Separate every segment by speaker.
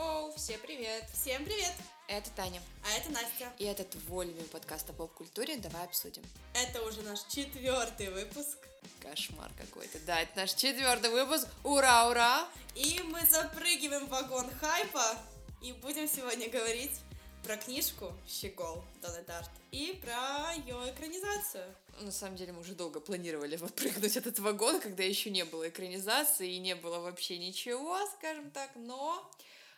Speaker 1: Оу, всем привет!
Speaker 2: Всем привет!
Speaker 1: Это Таня.
Speaker 2: А это Настя.
Speaker 1: И это твой любимый подкаст о поп-культуре. Давай обсудим.
Speaker 2: Это уже наш четвертый выпуск.
Speaker 1: Кошмар какой-то. Да, это наш четвертый выпуск. Ура, ура!
Speaker 2: И мы запрыгиваем в вагон хайпа и будем сегодня говорить про книжку «Щегол» Донны Тарт и про ее экранизацию.
Speaker 1: На самом деле мы уже долго планировали выпрыгнуть этот вагон, когда еще не было экранизации и не было вообще ничего, скажем так, но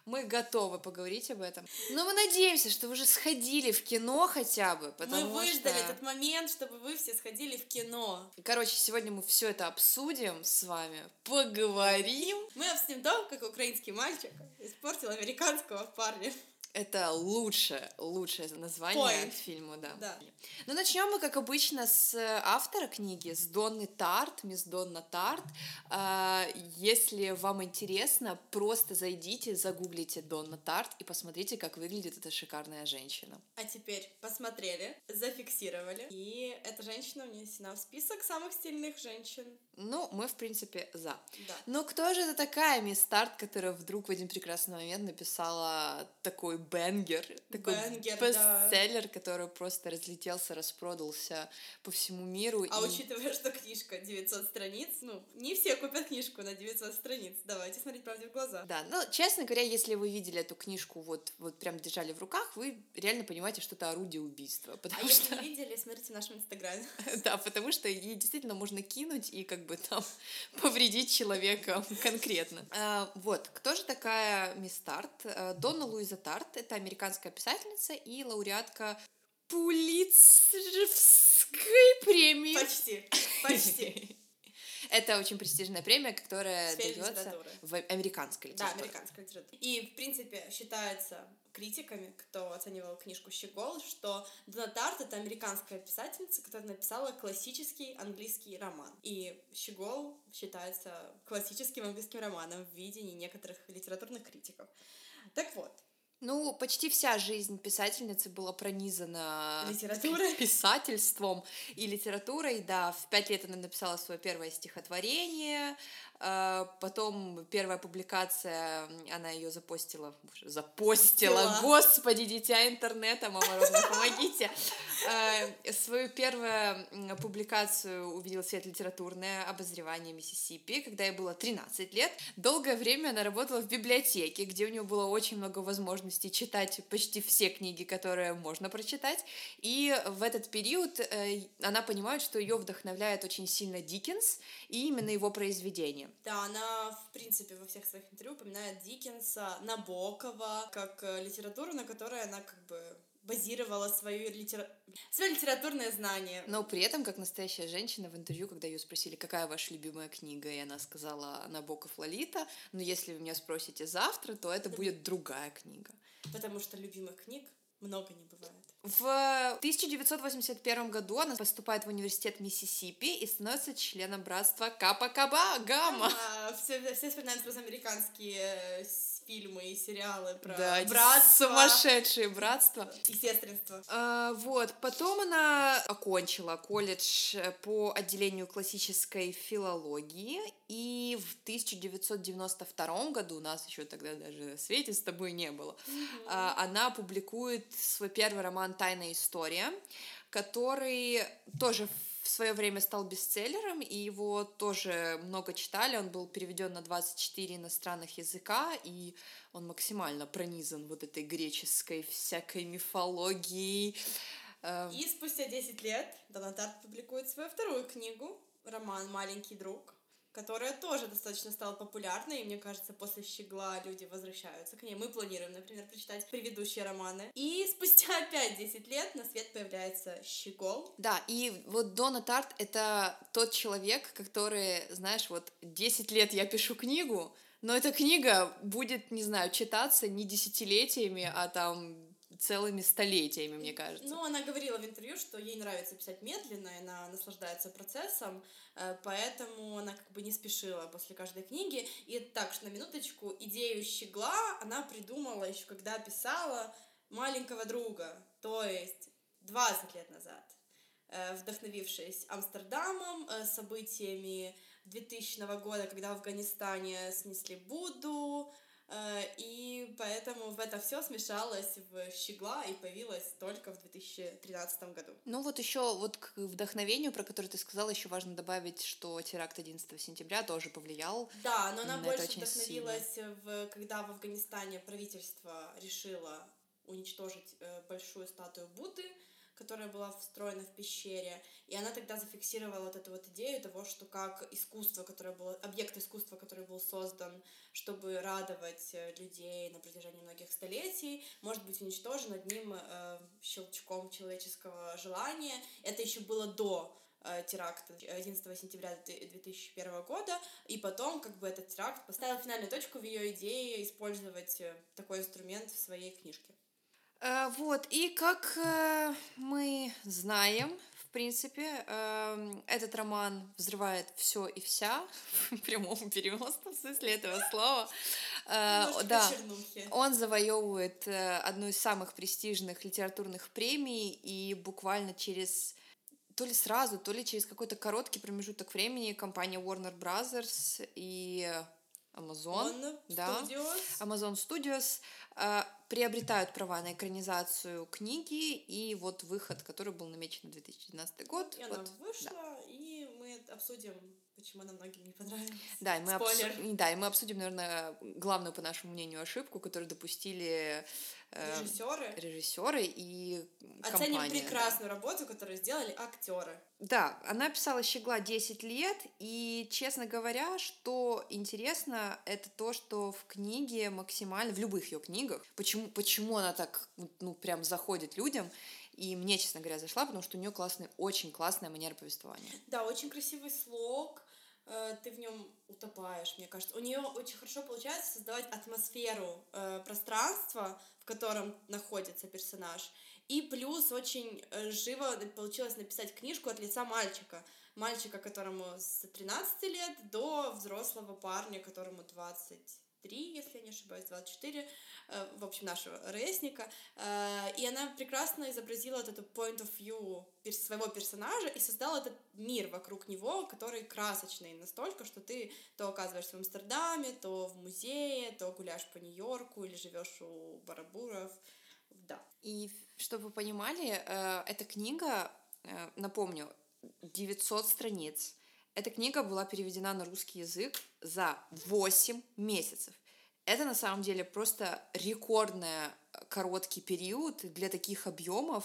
Speaker 1: мы готовы поговорить об этом. Но мы надеемся, что вы уже сходили в кино хотя бы, потому
Speaker 2: мы выждали
Speaker 1: что...
Speaker 2: этот момент, чтобы вы все сходили в кино.
Speaker 1: Короче, сегодня мы все это обсудим с вами, поговорим.
Speaker 2: Мы обсудим то, как украинский мальчик испортил американского парня.
Speaker 1: Это лучшее, лучшее название
Speaker 2: Point.
Speaker 1: фильма, да.
Speaker 2: Да.
Speaker 1: Ну, начнем мы, как обычно, с автора книги, с Донны Тарт, мисс Донна Тарт. А, Если вам интересно, просто зайдите, загуглите Донна Тарт и посмотрите, как выглядит эта шикарная женщина.
Speaker 2: А теперь посмотрели, зафиксировали, и эта женщина внесена в список самых стильных женщин.
Speaker 1: Ну, мы, в принципе, за.
Speaker 2: Да.
Speaker 1: Но кто же это такая мисс Тарт, которая вдруг в один прекрасный момент написала такой бенгер, такой
Speaker 2: Бенгер, да.
Speaker 1: бестселлер, который просто разлетелся, распродался по всему миру.
Speaker 2: А
Speaker 1: и...
Speaker 2: учитывая, что книжка 900 страниц, ну, не все купят книжку на 900 страниц. Давайте смотреть правде в глаза.
Speaker 1: Да, ну, честно говоря, если вы видели эту книжку, вот, вот прям держали в руках, вы реально понимаете, что это орудие убийства.
Speaker 2: А
Speaker 1: Потому
Speaker 2: если
Speaker 1: что...
Speaker 2: не видели, смотрите в нашем инстаграме.
Speaker 1: Да, потому что ей действительно можно кинуть и как бы там повредить человека конкретно. А, Вот, кто же такая мисс Тарт? А, Донна Луиза Тарт — это американская писательница и лауреатка Пулитцеровской премии.
Speaker 2: Почти, почти.
Speaker 1: Это очень престижная премия, которая дается в американской
Speaker 2: Да,
Speaker 1: литературе.
Speaker 2: американская литература. И, в принципе, считается критиками, кто оценивал книжку «Щегол», что Дона Тарт — это американская писательница, которая написала классический английский роман. И «Щегол» считается классическим английским романом в видении некоторых литературных критиков. Так вот,
Speaker 1: Ну, почти вся жизнь писательницы была пронизана
Speaker 2: Литературой.
Speaker 1: писательством и литературой. Да, в пять лет она написала свое первое стихотворение, потом первая публикация, она ее запостила, запостила, господи, дитя интернета, мама родная, помогите. А, Свою первую публикацию увидела свет литературное обозревание Миссисипи, когда ей было 13 лет. Долгое время она работала в библиотеке, где у нее было очень много возможностей читать почти все книги, которые можно прочитать. И в этот период э, она понимает, что ее вдохновляет очень сильно Диккенс и именно его произведения.
Speaker 2: Да, она, в принципе, во всех своих интервью упоминает Диккенса, Набокова, как э, литературу, на которой она как бы базировала свою литера... свое литературное знание.
Speaker 1: Но при этом, как настоящая женщина в интервью, когда ее спросили, какая ваша любимая книга, и она сказала Набоков Лолита, но если вы меня спросите завтра, то это будет другая книга.
Speaker 2: Потому что любимых книг много не бывает.
Speaker 1: В 1981 году она поступает в университет Миссисипи и становится членом братства Капа Каба Гамма.
Speaker 2: Все, все вспоминают просто американские э, фильмы и сериалы про
Speaker 1: Да,
Speaker 2: братство
Speaker 1: сумасшедшие братства.
Speaker 2: и сестринство.
Speaker 1: А, вот, потом она окончила колледж по отделению классической филологии, и в 1992 году, у нас еще тогда даже на свете с тобой не было, а, она публикует свой первый роман «Тайная история», который тоже в свое время стал бестселлером, и его тоже много читали. Он был переведен на 24 иностранных языка, и он максимально пронизан вот этой греческой всякой мифологией. Э,
Speaker 2: И спустя 10 лет Донатарт публикует свою вторую книгу, роман «Маленький друг», которая тоже достаточно стала популярной, и мне кажется, после «Щегла» люди возвращаются к ней. Мы планируем, например, прочитать предыдущие романы. И спустя опять 10 лет на свет появляется «Щегол».
Speaker 1: Да, и вот Дона Тарт — это тот человек, который, знаешь, вот 10 лет я пишу книгу, но эта книга будет, не знаю, читаться не десятилетиями, а там целыми столетиями, мне кажется.
Speaker 2: Ну, она говорила в интервью, что ей нравится писать медленно, и она наслаждается процессом, э, поэтому она как бы не спешила после каждой книги. И так, что на минуточку, идею щегла она придумала еще когда писала маленького друга, то есть 20 лет назад, э, вдохновившись Амстердамом, э, событиями 2000 года, когда в Афганистане снесли Будду, и поэтому в это все смешалось в «Щегла» и появилась только в 2013 году.
Speaker 1: Ну вот еще вот к вдохновению, про которое ты сказала, еще важно добавить, что теракт 11 сентября тоже повлиял.
Speaker 2: Да, но она больше вдохновилась, в, когда в Афганистане правительство решило уничтожить э, большую статую Будды, которая была встроена в пещере, и она тогда зафиксировала вот эту вот идею того, что как искусство, которое было, объект искусства, который был создан, чтобы радовать э, людей на протяжении многих столетий, может быть уничтожен одним э, щелчком человеческого желания. Это еще было до э, теракта 11 сентября 2001 года, и потом как бы этот теракт поставил финальную точку в ее идее использовать э, такой инструмент в своей книжке.
Speaker 1: Э, вот, и как э, мы знаем, в принципе, эм, этот роман взрывает все и вся, в прямом переносном смысле этого слова. Э, да, он завоевывает одну из самых престижных литературных премий, и буквально через то ли сразу, то ли через какой-то короткий промежуток времени компания Warner Brothers и Amazon, да, Amazon Studios э, приобретают права на экранизацию книги и вот выход, который был намечен на 2012 год.
Speaker 2: И
Speaker 1: вот,
Speaker 2: она вышла, да. и мы обсудим, почему она многим не понравилась.
Speaker 1: Да, и мы, обсу... да, и мы обсудим, наверное, главную, по нашему мнению, ошибку, которую допустили
Speaker 2: режиссеры.
Speaker 1: режиссеры и
Speaker 2: Оценим
Speaker 1: компания,
Speaker 2: прекрасную работу, которую сделали актеры.
Speaker 1: Да, она писала «Щегла» 10 лет, и, честно говоря, что интересно, это то, что в книге максимально, в любых ее книгах, почему, почему она так, ну, прям заходит людям, и мне, честно говоря, зашла, потому что у нее классный, очень классная манера повествования.
Speaker 2: Да, очень красивый слог, Э, ты в нем утопаешь, мне кажется. У нее очень хорошо получается создавать атмосферу э, пространства, в котором находится персонаж. И плюс очень э, живо получилось написать книжку от лица мальчика. Мальчика, которому с 13 лет до взрослого парня, которому 20 3, если я не ошибаюсь, 24, э, в общем, нашего ровесника, э, и она прекрасно изобразила вот эту point of view своего персонажа и создала этот мир вокруг него, который красочный настолько, что ты то оказываешься в Амстердаме, то в музее, то гуляешь по Нью-Йорку или живешь у Барабуров, да.
Speaker 1: И чтобы вы понимали, э, эта книга, напомню, 900 страниц, эта книга была переведена на русский язык за 8 месяцев. Это на самом деле просто рекордный э, короткий период для таких объемов.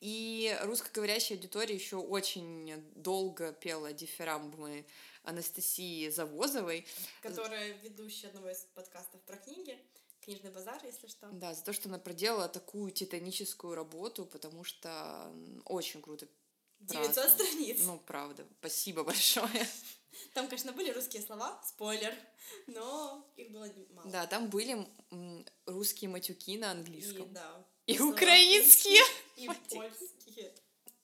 Speaker 1: И русскоговорящая аудитория еще очень долго пела дифирамбы Анастасии Завозовой.
Speaker 2: Которая ведущая одного из подкастов про книги. Книжный базар, если что.
Speaker 1: Да, за то, что она проделала такую титаническую работу, потому что очень круто
Speaker 2: 900 правда. страниц.
Speaker 1: Ну, правда. Спасибо большое.
Speaker 2: Там, конечно, были русские слова, спойлер, но их было мало.
Speaker 1: Да, там были русские матюки на английском.
Speaker 2: И, да.
Speaker 1: И украинские.
Speaker 2: И польские.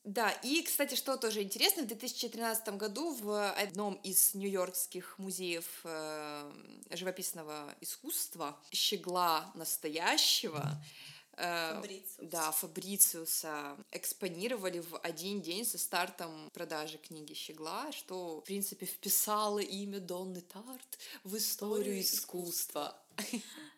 Speaker 1: Да, и, кстати, что тоже интересно, в 2013 году в одном из нью-йоркских музеев э, живописного искусства «Щегла настоящего»
Speaker 2: Э, Фабрициус.
Speaker 1: Да, Фабрициуса экспонировали в один день со стартом продажи книги «Щегла», что, в принципе, вписало имя Донны Тарт в историю искусства.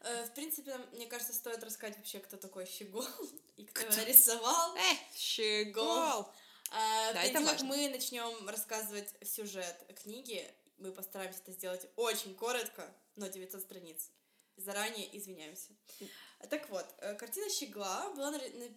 Speaker 2: Э, в принципе, мне кажется, стоит рассказать вообще, кто такой Щегол и кто, кто? его нарисовал.
Speaker 1: Э, Щегол!
Speaker 2: А, да, это важно. мы начнем рассказывать сюжет книги, мы постараемся это сделать очень коротко, но 900 страниц. Заранее извиняемся. Так вот, э, картина «Щегла» была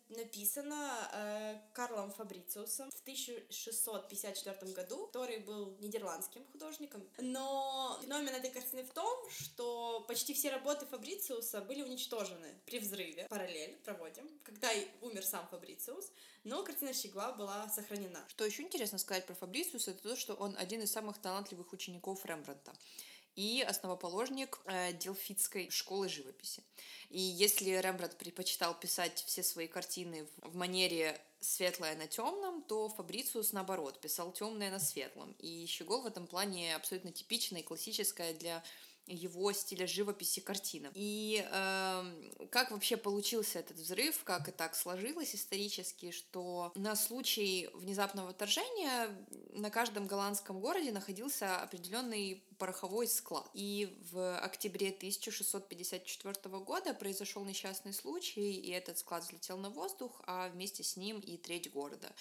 Speaker 2: написана э, Карлом Фабрициусом в 1654 году, который был нидерландским художником. Но феномен этой картины в том, что почти все работы Фабрициуса были уничтожены при взрыве. Параллель проводим, когда умер сам Фабрициус, но картина «Щегла» была сохранена.
Speaker 1: Что еще интересно сказать про Фабрициуса, это то, что он один из самых талантливых учеников Рембрандта и основоположник э, Делфитской школы живописи. И если Рембрандт предпочитал писать все свои картины в манере светлое на темном, то Фабрициус, наоборот, писал темное на светлом. И Щегол в этом плане абсолютно типичная и классическая для его стиля живописи картинам. И э, как вообще получился этот взрыв, как и так сложилось исторически, что на случай внезапного вторжения на каждом голландском городе находился определенный пороховой склад. И в октябре 1654 года произошел несчастный случай, и этот склад взлетел на воздух, а вместе с ним и треть города.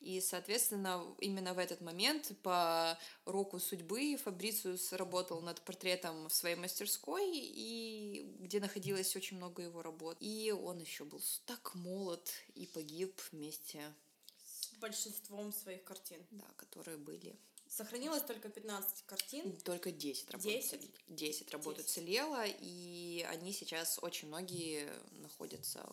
Speaker 1: И, соответственно, именно в этот момент по року судьбы Фабрициус работал над портретом в своей мастерской, и где находилось очень много его работ. И он еще был так молод и погиб вместе
Speaker 2: с большинством своих картин.
Speaker 1: Да, которые были.
Speaker 2: Сохранилось только 15 картин.
Speaker 1: Только 10 работ, 10? 10 работ 10. уцелело, и они сейчас очень многие находятся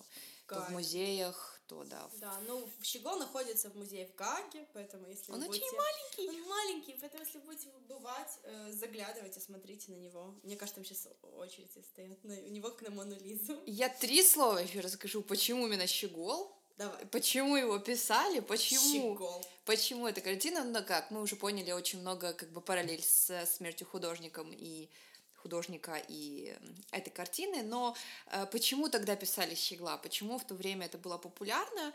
Speaker 1: то в музеях, то да.
Speaker 2: Да, ну Щегол находится в музее в Гаге, поэтому если
Speaker 1: он будете... очень маленький.
Speaker 2: Он маленький, поэтому если будете бывать, э, заглядывайте, смотрите на него. Мне кажется, там сейчас очереди стоят на у него как на Мону Лизу.
Speaker 1: Я три слова еще расскажу, почему именно Щегол.
Speaker 2: Давай.
Speaker 1: Почему его писали? Почему?
Speaker 2: Щегол.
Speaker 1: Почему эта картина? Ну как, мы уже поняли очень много как бы параллель с смертью художником и художника и этой картины, но э, почему тогда писали Щегла? Почему в то время это было популярно?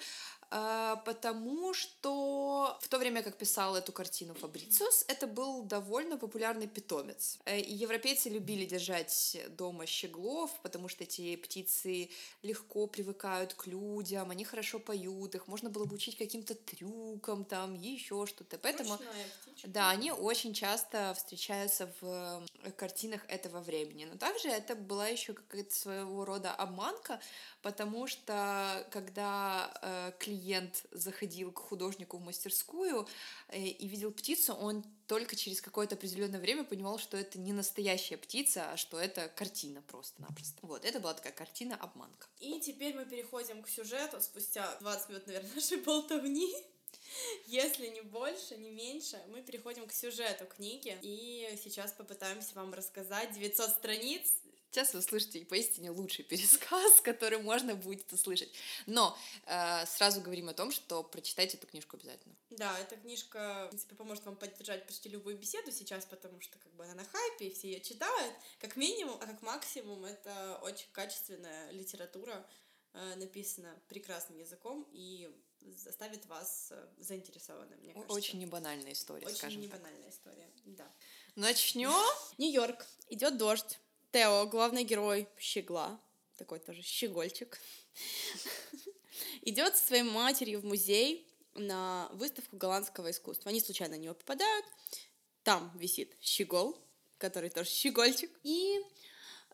Speaker 1: Э, потому что в то время, как писал эту картину Фабрициус, это был довольно популярный питомец. Э, и европейцы любили держать дома щеглов, потому что эти птицы легко привыкают к людям, они хорошо поют, их можно было бы учить каким-то трюкам, там, еще что-то. Поэтому, да, они очень часто встречаются в картинах этого времени. Но также это была еще какая-то своего рода обманка, потому что когда э, клиент заходил к художнику в мастерскую э, и видел птицу, он только через какое-то определенное время понимал, что это не настоящая птица, а что это картина просто-напросто. Вот, это была такая картина-обманка.
Speaker 2: И теперь мы переходим к сюжету спустя 20 минут, наверное, нашей болтовни. Если не больше, не меньше, мы переходим к сюжету книги. И сейчас попытаемся вам рассказать 900 страниц
Speaker 1: Сейчас вы слышите поистине лучший пересказ, который можно будет услышать. Но э, сразу говорим о том, что прочитайте эту книжку обязательно.
Speaker 2: Да, эта книжка, в принципе, поможет вам поддержать почти любую беседу сейчас, потому что как бы она на хайпе, и все ее читают, как минимум, а как максимум это очень качественная литература, э, написана прекрасным языком и заставит вас э, заинтересованным, мне кажется.
Speaker 1: Очень небанальная история,
Speaker 2: Очень
Speaker 1: скажем
Speaker 2: небанальная история, да.
Speaker 1: Начнем.
Speaker 2: Нью-Йорк. Идет дождь. Тео, главный герой Щегла, такой тоже щегольчик, идет со своей матерью в музей на выставку голландского искусства. Они случайно на него попадают. Там висит щегол, который тоже щегольчик. И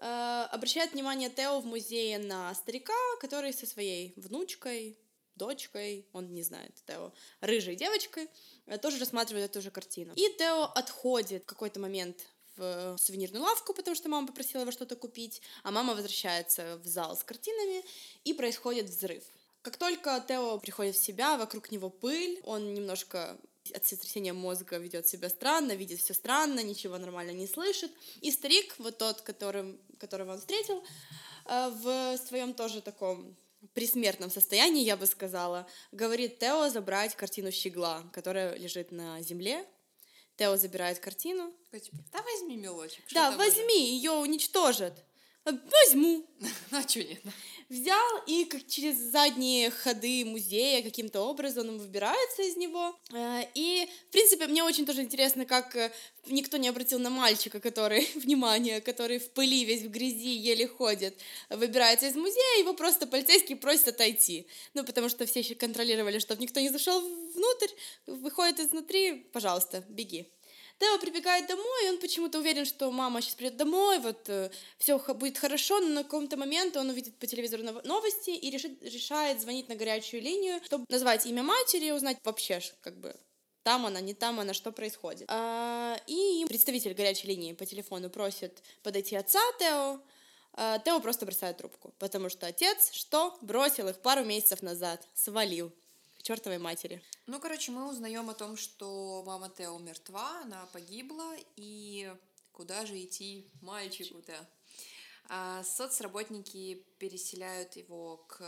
Speaker 2: э, обращает внимание Тео в музее на старика, который со своей внучкой, дочкой, он не знает, Тео, рыжей девочкой, э, тоже рассматривает эту же картину. И Тео отходит в какой-то момент в сувенирную лавку, потому что мама попросила его что-то купить, а мама возвращается в зал с картинами, и происходит взрыв. Как только Тео приходит в себя, вокруг него пыль, он немножко от сотрясения мозга ведет себя странно, видит все странно, ничего нормально не слышит. И старик, вот тот, которым, которого он встретил, э, в своем тоже таком присмертном состоянии, я бы сказала, говорит Тео забрать картину Щегла, которая лежит на земле, Тео забирает картину.
Speaker 1: Да возьми мелочек.
Speaker 2: Да, возьми, ее уничтожат. Возьму.
Speaker 1: Ну, а что нет?
Speaker 2: Взял и как через задние ходы музея каким-то образом он выбирается из него. Э, и, в принципе, мне очень тоже интересно, как э, никто не обратил на мальчика, который, внимание, который в пыли весь в грязи еле ходит, выбирается из музея, его просто полицейские просят отойти. Ну, потому что все еще контролировали, чтобы никто не зашел внутрь, выходит изнутри, пожалуйста, беги. Тео прибегает домой, и он почему-то уверен, что мама сейчас придет домой, вот э, все будет хорошо, но на каком-то момент он увидит по телевизору новости и решит, решает звонить на горячую линию, чтобы назвать имя матери и узнать вообще, как бы, там она, не там она, что происходит. А, и представитель горячей линии по телефону просит подойти отца Тео, а, Тео просто бросает трубку, потому что отец что? Бросил их пару месяцев назад, свалил чертовой матери.
Speaker 1: Ну, короче, мы узнаем о том, что мама Тео мертва, она погибла, и куда же идти мальчику-то? А соцработники переселяют его к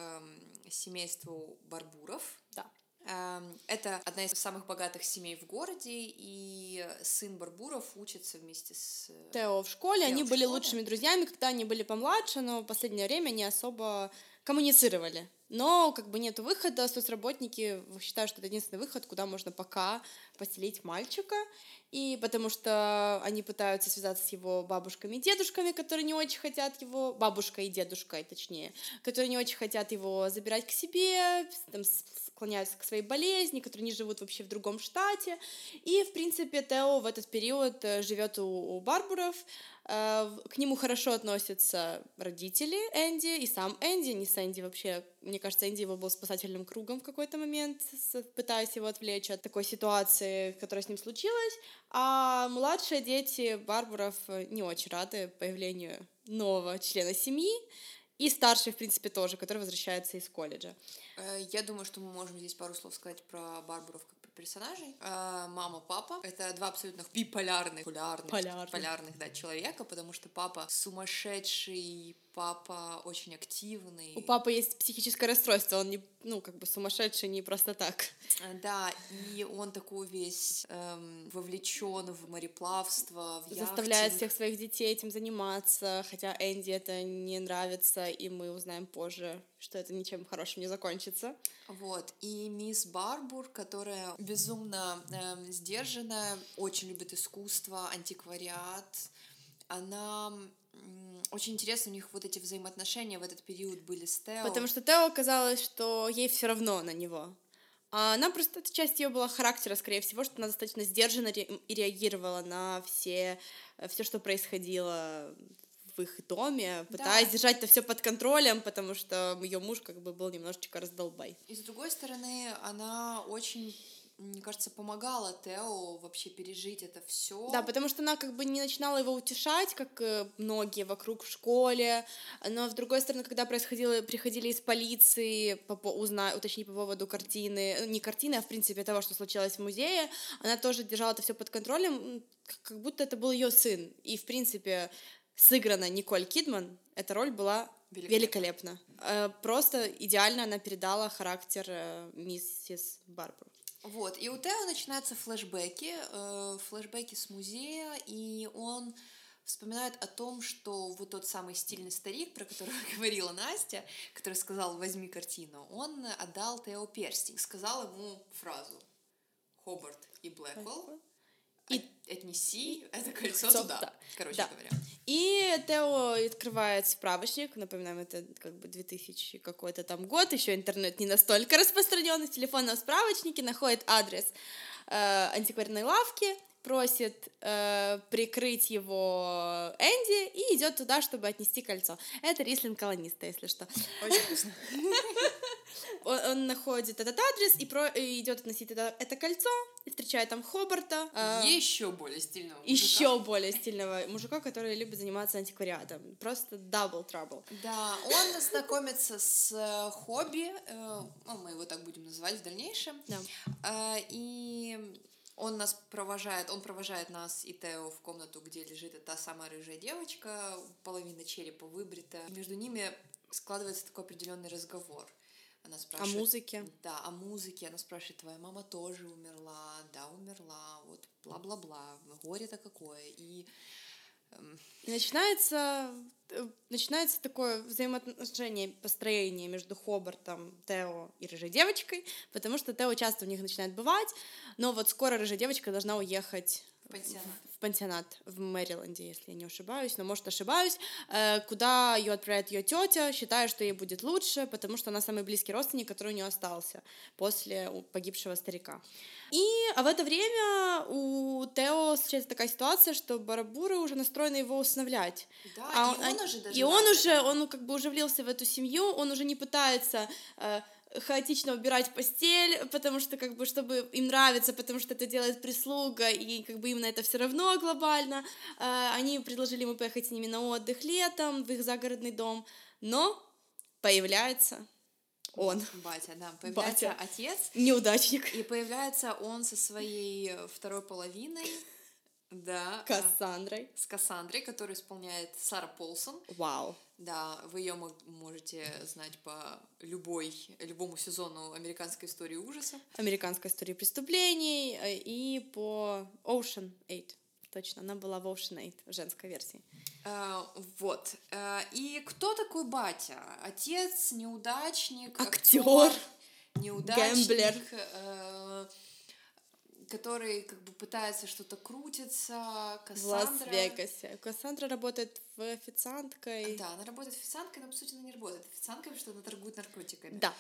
Speaker 1: семейству Барбуров.
Speaker 2: Да.
Speaker 1: Эм, это одна из самых богатых семей в городе, и сын Барбуров учится вместе с...
Speaker 2: Тео в школе. Тео они в были школе. лучшими друзьями, когда они были помладше, но в последнее время не особо коммуницировали. Но как бы нет выхода, соцработники считают, что это единственный выход, куда можно пока поселить мальчика. И потому что они пытаются связаться с его бабушками и дедушками, которые не очень хотят его, бабушка и дедушка, точнее, которые не очень хотят его забирать к себе, там, склоняются к своей болезни, которые не живут вообще в другом штате. И, в принципе, Тео в этот период э, живет у, у Барбуров, к нему хорошо относятся родители Энди и сам Энди, не Сэнди вообще. Мне кажется, Энди его был спасательным кругом в какой-то момент, пытаясь его отвлечь от такой ситуации, которая с ним случилась. А младшие дети Барбаров не очень рады появлению нового члена семьи. И старший, в принципе, тоже, который возвращается из колледжа.
Speaker 1: Э, я думаю, что мы можем здесь пару слов сказать про Барбаров как персонажей. Э, мама, папа. Это два абсолютно биполярных, полярных, полярных. полярных да, человека, потому что папа сумасшедший, папа очень активный.
Speaker 2: У папы есть психическое расстройство, он не, ну, как бы сумасшедший не просто так.
Speaker 1: Э, да, и он такой весь эм, вовлечен в мореплавство, в
Speaker 2: Заставляет всех своих детей этим заниматься, хотя Энди это не нравится, и мы узнаем позже, что это ничем хорошим не закончится.
Speaker 1: Вот, и мисс Барбур, которая безумно эм, сдержанная, очень любит искусство, антиквариат, она очень интересно у них вот эти взаимоотношения в этот период были с Тео.
Speaker 2: Потому что Тео казалось, что ей все равно на него. А она просто, эта часть ее была характера, скорее всего, что она достаточно сдержанно и реагировала на все, э, все, что происходило в их доме, пытаясь да. держать это все под контролем, потому что ее муж как бы был немножечко раздолбай.
Speaker 1: И с другой стороны, она очень мне кажется, помогала Тео вообще пережить это все.
Speaker 2: Да, потому что она как бы не начинала его утешать, как э, многие вокруг в школе, но с другой стороны, когда происходило, приходили из полиции по, узна, уточнить по поводу картины, э, не картины, а в принципе того, что случилось в музее, она тоже держала это все под контролем, как будто это был ее сын. И в принципе сыграна Николь Кидман, эта роль была великолепна. великолепна. Э, просто идеально она передала характер миссис Барбару.
Speaker 1: Вот, и у Тео начинаются флешбеки, э, флешбеки с музея, и он вспоминает о том, что вот тот самый стильный старик, про которого говорила Настя, который сказал «возьми картину», он отдал Тео перстень, сказал ему фразу «Хобарт и Блэквелл, и отнеси это кольцо туда. Да. Короче да. говоря.
Speaker 2: И Тео открывает справочник, напоминаем, это как бы 2000 какой-то там год, еще интернет не настолько распространенный, в телефонном справочнике находит адрес э, антикварной лавки, просит э, прикрыть его Энди и идет туда, чтобы отнести кольцо. Это рислинг колониста, если что.
Speaker 1: Очень вкусно.
Speaker 2: Он, он находит этот адрес и, про, и идет относить это, это кольцо, и встречает там Хобарта.
Speaker 1: Э, Еще более стильного мужика.
Speaker 2: Еще более стильного мужика, который любит заниматься антиквариатом. Просто double trouble.
Speaker 1: Да, он знакомится с э, хобби, э, ну, мы его так будем называть в дальнейшем.
Speaker 2: Да.
Speaker 1: Э, и он нас провожает, он провожает нас и Тео в комнату, где лежит та самая рыжая девочка, половина черепа выбрита. И между ними складывается такой определенный разговор. Она спрашивает...
Speaker 2: О музыке.
Speaker 1: Да, о музыке. Она спрашивает, твоя мама тоже умерла? Да, умерла. Вот бла-бла-бла. Горе-то какое. И
Speaker 2: и начинается, э, начинается такое взаимоотношение, построение между Хобартом, Тео и рыжей девочкой, потому что Тео часто у них начинает бывать, но вот скоро рыжая девочка должна уехать
Speaker 1: пансионат.
Speaker 2: В пансионат в Мэриленде, если я не ошибаюсь, но может ошибаюсь, э, куда ее отправляет ее тетя, считая, что ей будет лучше, потому что она самый близкий родственник, который у нее остался после погибшего старика. И а в это время у Тео случается такая ситуация, что Барабуры уже настроены его усыновлять.
Speaker 1: Да, а и он, он уже даже
Speaker 2: И он уже, он как бы уже влился в эту семью, он уже не пытается э, хаотично убирать постель, потому что как бы чтобы им нравится, потому что это делает прислуга, и как бы им на это все равно глобально. Э, они предложили ему поехать с ними на отдых летом в их загородный дом, но появляется он.
Speaker 1: Батя, да. Появляется
Speaker 2: Батя.
Speaker 1: отец.
Speaker 2: Неудачник.
Speaker 1: И появляется он со своей второй половиной. Да.
Speaker 2: Кассандрой.
Speaker 1: С Кассандрой, которую исполняет Сара Полсон.
Speaker 2: Вау.
Speaker 1: Да, вы ее можете знать по любой, любому сезону американской истории ужаса.
Speaker 2: Американской истории преступлений э, и по Ocean 8. Точно, она была в Ocean 8, в женской версии.
Speaker 1: Uh, вот. Uh, и кто такой батя? Отец, неудачник,
Speaker 2: актер,
Speaker 1: неудачник, гэмблер. Uh, который как бы пытается что-то крутиться.
Speaker 2: Кассандра... В Лас-Вегасе. Кассандра работает в официанткой.
Speaker 1: Да, она работает официанткой, но по сути она не работает официанткой, потому что она торгует наркотиками.
Speaker 2: Да.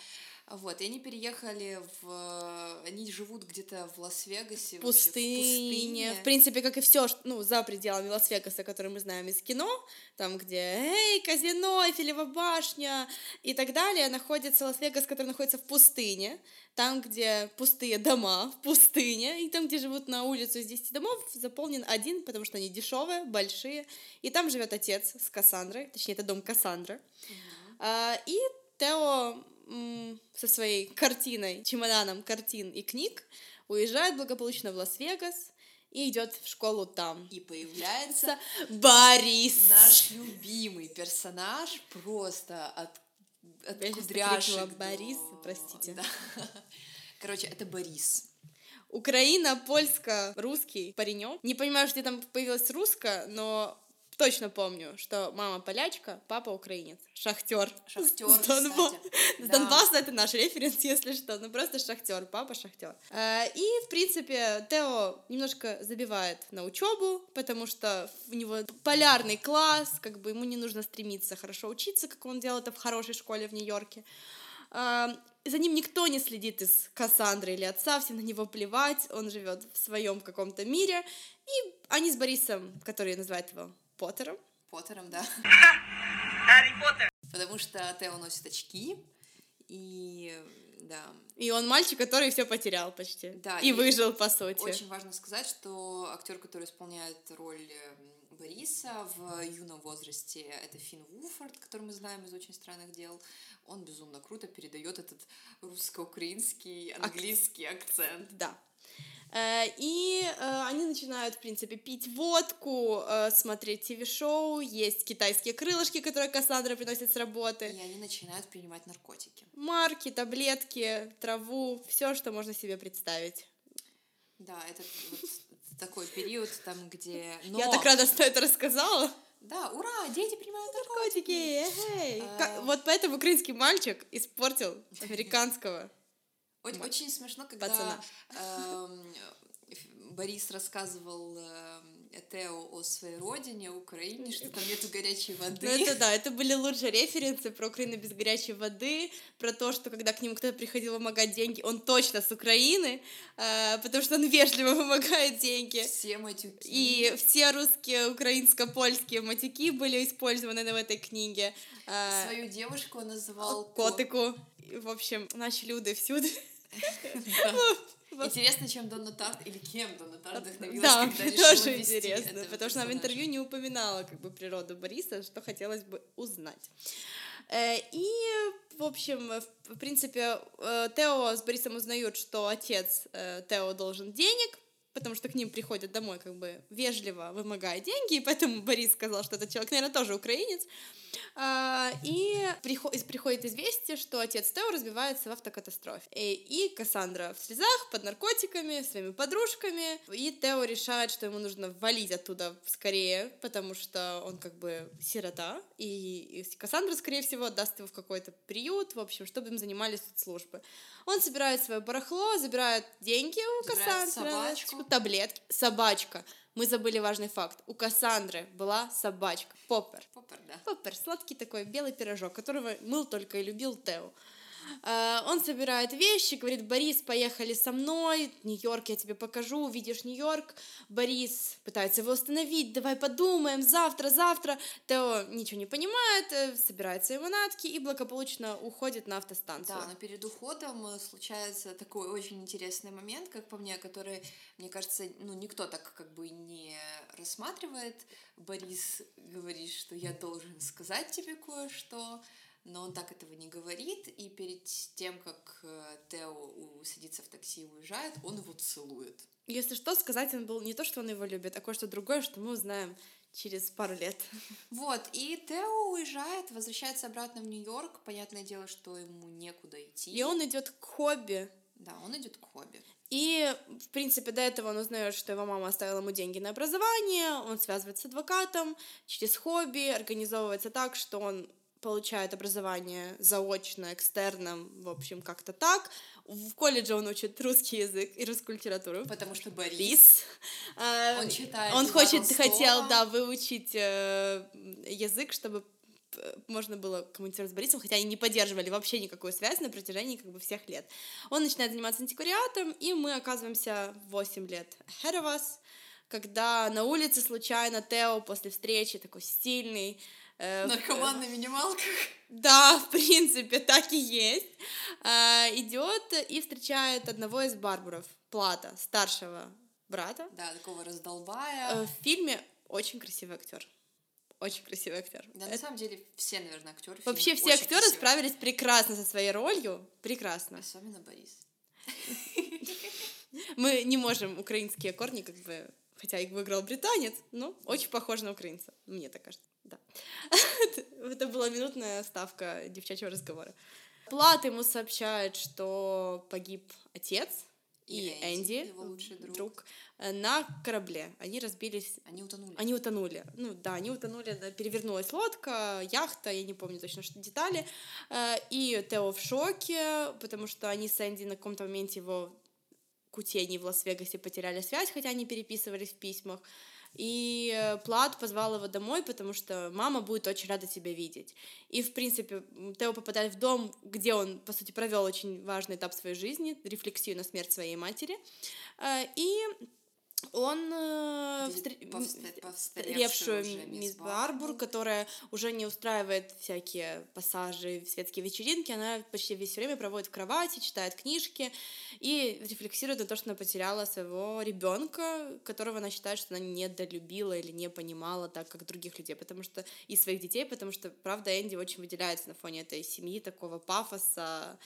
Speaker 1: Вот, и они переехали в... Они живут где-то в Лас-Вегасе.
Speaker 2: В пустыне. в пустыне. В принципе, как и все, ну, за пределами Лас-Вегаса, который мы знаем из кино, там, где, эй, казино, Эйфелева башня и так далее, находится Лас-Вегас, который находится в пустыне, там, где пустые дома в пустыне, и там, где живут на улицу из 10 домов, заполнен один, потому что они дешевые, большие, и там живет отец с Кассандрой, точнее, это дом Кассандры. Mm-hmm. А, и Тео со своей картиной, чемоданом картин и книг, уезжает благополучно в Лас-Вегас и идет в школу там.
Speaker 1: И появляется
Speaker 2: Борис.
Speaker 1: Наш любимый персонаж просто от, от Я кудряшек.
Speaker 2: До... Борис, простите.
Speaker 1: Да. Короче, это Борис.
Speaker 2: Украина, польско, русский паренек. Не понимаю, где там появилась русская, но точно помню, что мама полячка, папа украинец. Шахтер.
Speaker 1: Шахтер.
Speaker 2: С, Донбасса. С да. Донбасса это наш референс, если что. Ну просто шахтер, папа шахтер. Э, и, в принципе, Тео немножко забивает на учебу, потому что у него полярный класс, как бы ему не нужно стремиться хорошо учиться, как он делал это в хорошей школе в Нью-Йорке. Э, за ним никто не следит из Кассандры или отца, все на него плевать, он живет в своем каком-то мире. И они с Борисом, который называет его Поттером.
Speaker 1: Поттером, да. Гарри Поттер! Потому что Тео носит очки, и да.
Speaker 2: И он мальчик, который все потерял почти.
Speaker 1: Да.
Speaker 2: И, и выжил, по сути.
Speaker 1: Очень важно сказать, что актер, который исполняет роль Бориса в юном возрасте, это Финн Вуфорд, который мы знаем из «Очень странных дел». Он безумно круто передает этот русско-украинский, английский акцент.
Speaker 2: Да, и э, они начинают, в принципе, пить водку, э, смотреть ТВ-шоу, есть китайские крылышки, которые Кассандра приносит с работы.
Speaker 1: И они начинают принимать наркотики.
Speaker 2: Марки, таблетки, траву, все, что можно себе представить.
Speaker 1: Да, это вот такой период, там, где...
Speaker 2: Но... Я так рада, что это рассказала.
Speaker 1: Да, ура, дети принимают наркотики.
Speaker 2: наркотики. А... Вот поэтому украинский мальчик испортил американского
Speaker 1: очень, очень смешно, когда э, Борис рассказывал э, Тео о своей родине, Украине, что там нету горячей воды. Ну
Speaker 2: это да, это были лучшие референсы про Украину без горячей воды, про то, что когда к нему кто-то приходил вымогать деньги, он точно с Украины, э, потому что он вежливо вымогает деньги.
Speaker 1: Все матюки.
Speaker 2: И все русские, украинско-польские матюки были использованы в этой книге.
Speaker 1: Э, Свою девушку он называл
Speaker 2: котику. В общем, наши люди всюду.
Speaker 1: Интересно, чем Донна Тарт или кем Донна Тарт вдохновилась,
Speaker 2: да, когда тоже интересно, потому что она в интервью не упоминала как бы природу Бориса, что хотелось бы узнать. Э, и, в общем, в принципе, э, Тео с Борисом узнают, что отец э, Тео должен денег, потому что к ним приходят домой как бы вежливо вымогая деньги, и поэтому Борис сказал, что этот человек, наверное, тоже украинец. А, и приходит известие, что отец Тео разбивается в автокатастрофе. И, и Кассандра в слезах, под наркотиками, своими подружками, и Тео решает, что ему нужно валить оттуда скорее, потому что он как бы сирота, и Кассандра, скорее всего, отдаст его в какой-то приют, в общем, чтобы им занимались службы. Он собирает свое барахло, забирает деньги у забирает Кассандры, собачку. таблетки, собачка. Мы забыли важный факт. У Кассандры была собачка. Поппер.
Speaker 1: Поппер, да.
Speaker 2: Поппер. Сладкий такой белый пирожок, которого мыл только и любил Тео. Э, он собирает вещи, говорит, Борис, поехали со мной, Нью-Йорк я тебе покажу, увидишь Нью-Йорк. Борис пытается его остановить, давай подумаем, завтра, завтра. Тео ничего не понимает, э, собирает свои манатки и благополучно уходит на автостанцию.
Speaker 1: Да, но перед уходом э, случается такой очень интересный момент, как по мне, который, мне кажется, ну, никто так как бы не рассматривает. Борис говорит, что я должен сказать тебе кое-что, но он так этого не говорит, и перед тем, как э, Тео садится в такси и уезжает, он его целует.
Speaker 2: если что, сказать он был не то, что он его любит, а кое-что другое, что мы узнаем через пару лет.
Speaker 1: Вот, и Тео уезжает, возвращается обратно в Нью-Йорк. Понятное дело, что ему некуда идти.
Speaker 2: И он идет к хобби.
Speaker 1: Да, он идет к хобби.
Speaker 2: И, в принципе, до этого он узнает, что его мама оставила ему деньги на образование, он связывается с адвокатом, через хобби организовывается так, что он получает образование заочно, экстерном, в общем, как-то так. В колледже он учит русский язык и русскую литературу.
Speaker 1: Потому что Борис.
Speaker 2: Он читает. Он хочет, хотел, да, выучить э, язык, чтобы можно было коммуницировать с Борисом, хотя они не поддерживали вообще никакую связь на протяжении как бы всех лет. Он начинает заниматься антиквариатом, и мы оказываемся 8 лет ahead of us, когда на улице случайно Тео после встречи такой стильный,
Speaker 1: Э, Наркоман на минималках.
Speaker 2: Да, в принципе, так и есть. Э, идет и встречает одного из барбаров, Плата, старшего брата.
Speaker 1: Да, такого раздолбая.
Speaker 2: Э, в фильме очень красивый актер. Очень красивый актер.
Speaker 1: Да, на самом деле все, наверное, актеры.
Speaker 2: Вообще все актеры красивые. справились прекрасно со своей ролью. Прекрасно.
Speaker 1: Особенно Борис.
Speaker 2: Мы не можем украинские корни, как бы, хотя их выиграл британец, но очень похож на украинца, мне так кажется. Да. Это была минутная ставка девчачьего разговора. Плат ему сообщает, что погиб отец и, и Энди, Энди его лучший друг. друг, на корабле. Они разбились.
Speaker 1: Они утонули.
Speaker 2: Они утонули. Ну да, они утонули, перевернулась лодка, яхта, я не помню точно что детали. Э, и Тео в шоке, потому что они с Энди на каком-то моменте его кутений в Лас-Вегасе потеряли связь, хотя они переписывались в письмах. И э, Плат позвал его домой, потому что мама будет очень рада тебя видеть. И, в принципе, Тео попадает в дом, где он, по сути, провел очень важный этап своей жизни, рефлексию на смерть своей матери. Э, и он э, повстаревшую мисс Барбур, которая уже не устраивает всякие пассажи, светские вечеринки, она почти весь время проводит в кровати, читает книжки и рефлексирует на то, что она потеряла своего ребенка, которого она считает, что она недолюбила или не понимала так, как других людей, потому что и своих детей, потому что, правда, Энди очень выделяется на фоне этой семьи, такого пафоса,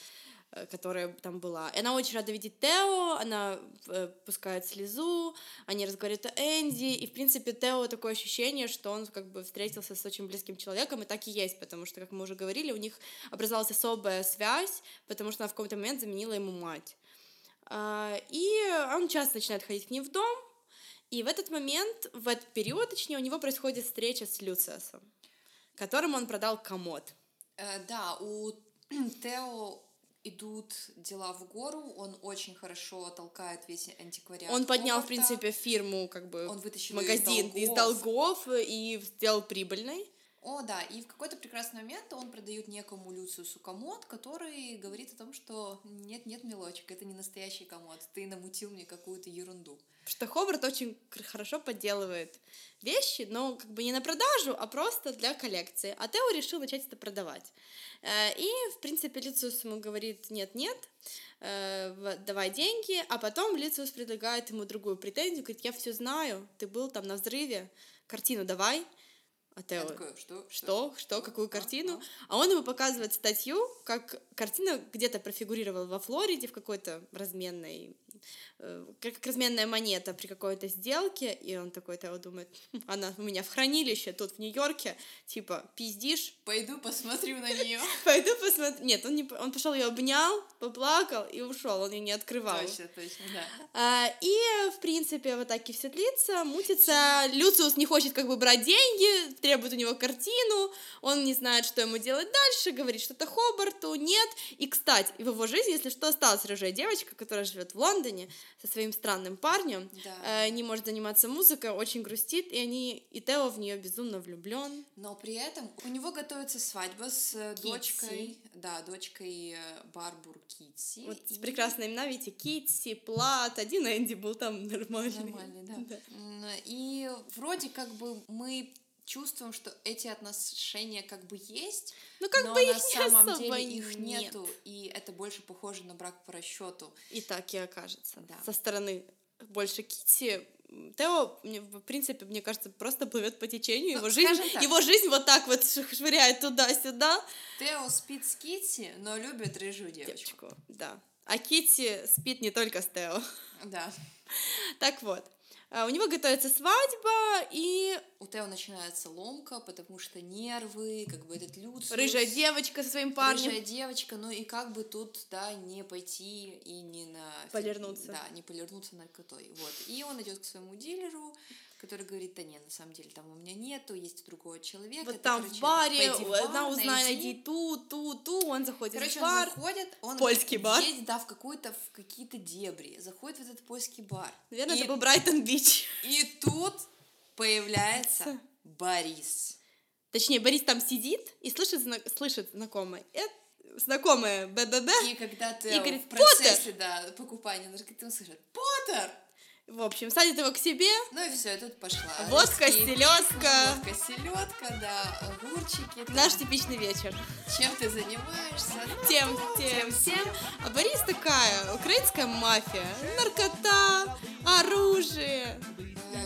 Speaker 2: которая там была. И она очень рада видеть Тео, она э, пускает слезу, они разговаривают о Энди, и, в принципе, Тео такое ощущение, что он как бы встретился с очень близким человеком, и так и есть, потому что, как мы уже говорили, у них образовалась особая связь, потому что она в какой-то момент заменила ему мать. А, и он часто начинает ходить к ним в дом, и в этот момент, в этот период, точнее, у него происходит встреча с Люциасом, которому он продал комод.
Speaker 1: Э, да, у Тео идут дела в гору, он очень хорошо толкает весь антиквариат.
Speaker 2: Он поднял, Ховарда. в принципе, фирму, как бы, он вытащил магазин из долгов. из долгов и сделал прибыльной.
Speaker 1: О, да, и в какой-то прекрасный момент он продает некому Люциусу комод, который говорит о том, что нет-нет, мелочек, это не настоящий комод, ты намутил мне какую-то ерунду.
Speaker 2: Что Хобарт очень хорошо подделывает вещи, но как бы не на продажу, а просто для коллекции. А Тео решил начать это продавать. Э, и, в принципе, Люциус ему говорит нет-нет, э, давай деньги, а потом Люциус предлагает ему другую претензию, говорит, я все знаю, ты был там на взрыве, картину давай, а Тео, такой, что? Что? Что? Какую картину? А он ему показывает статью, как картина где-то профигурировала во Флориде в какой-то разменной как разменная монета при какой-то сделке, и он такой того думает, «Хм, она у меня в хранилище тут в Нью-Йорке, типа, пиздишь?
Speaker 1: Пойду посмотрю на нее.
Speaker 2: Пойду посмотрю. Нет, он, не... он пошел ее обнял, поплакал и ушел, он ее не открывал.
Speaker 1: Точно, точно, да.
Speaker 2: А, и, в принципе, вот так и все длится, мутится. Люциус не хочет как бы брать деньги, требует у него картину, он не знает, что ему делать дальше, говорит что-то Хобарту, нет. И, кстати, в его жизни, если что, осталась рыжая девочка, которая живет в Лондоне, со своим странным парнем, да. э, не может заниматься музыкой, очень грустит, и они и Тео в нее безумно влюблен.
Speaker 1: Но при этом у него готовится свадьба с э, Китси. дочкой, да, дочкой э, Барбур Китси.
Speaker 2: Вот и... прекрасные имена, видите, Китси, Плат, один Энди был там нормальный.
Speaker 1: Нормальный, да. да. И вроде как бы мы чувствуем, что эти отношения как бы есть, ну, как но бы на самом деле их нет. нету, и это больше похоже на брак по расчету.
Speaker 2: И так и окажется. Да. Со стороны больше Кити Тео, в принципе, мне кажется, просто плывет по течению. Ну, его, жизнь, его жизнь вот так вот швыряет туда-сюда.
Speaker 1: Тео спит с Китти, но любит рыжую девочку. девочку
Speaker 2: да. А Китти спит не только с Тео.
Speaker 1: Да.
Speaker 2: Так вот, а, у него готовится свадьба, и
Speaker 1: У Тео начинается ломка, потому что нервы, как бы этот Люциус...
Speaker 2: рыжая девочка со своим парнем.
Speaker 1: Рыжая девочка, ну и как бы тут, да, не пойти и не на...
Speaker 2: Полирнуться.
Speaker 1: Да, не полирнуться наркотой. Вот. И он идет к своему дилеру, который говорит, да нет, на самом деле там у меня нету, есть у другого человека.
Speaker 2: Вот
Speaker 1: ты,
Speaker 2: там
Speaker 1: короче,
Speaker 2: в баре,
Speaker 1: в бар,
Speaker 2: она узнает,
Speaker 1: найди».
Speaker 2: найди ту, ту, ту, он заходит
Speaker 1: Короче,
Speaker 2: в
Speaker 1: он
Speaker 2: бар.
Speaker 1: заходит, он
Speaker 2: Польский бар.
Speaker 1: едет, да, в какой-то, в какие-то дебри, заходит в этот польский бар.
Speaker 2: Наверное,
Speaker 1: и,
Speaker 2: это был Брайтон-Бич.
Speaker 1: и тут появляется Борис.
Speaker 2: Точнее, Борис там сидит и слышит, зна- слышит знакомое. Это знакомое БББ.
Speaker 1: И когда ты
Speaker 2: И говорит,
Speaker 1: в процессе, да, покупания наркотиков, он слышит, Поттер!
Speaker 2: В общем, садит его к себе.
Speaker 1: Ну и все, и тут пошла.
Speaker 2: Водка, селедка.
Speaker 1: Водка, селедка, да, огурчики.
Speaker 2: Наш типичный вечер.
Speaker 1: Чем ты занимаешься? Ну,
Speaker 2: Тем,
Speaker 1: то,
Speaker 2: тем,
Speaker 1: сям.
Speaker 2: тем. А Борис такая, украинская мафия. Наркота, оружие,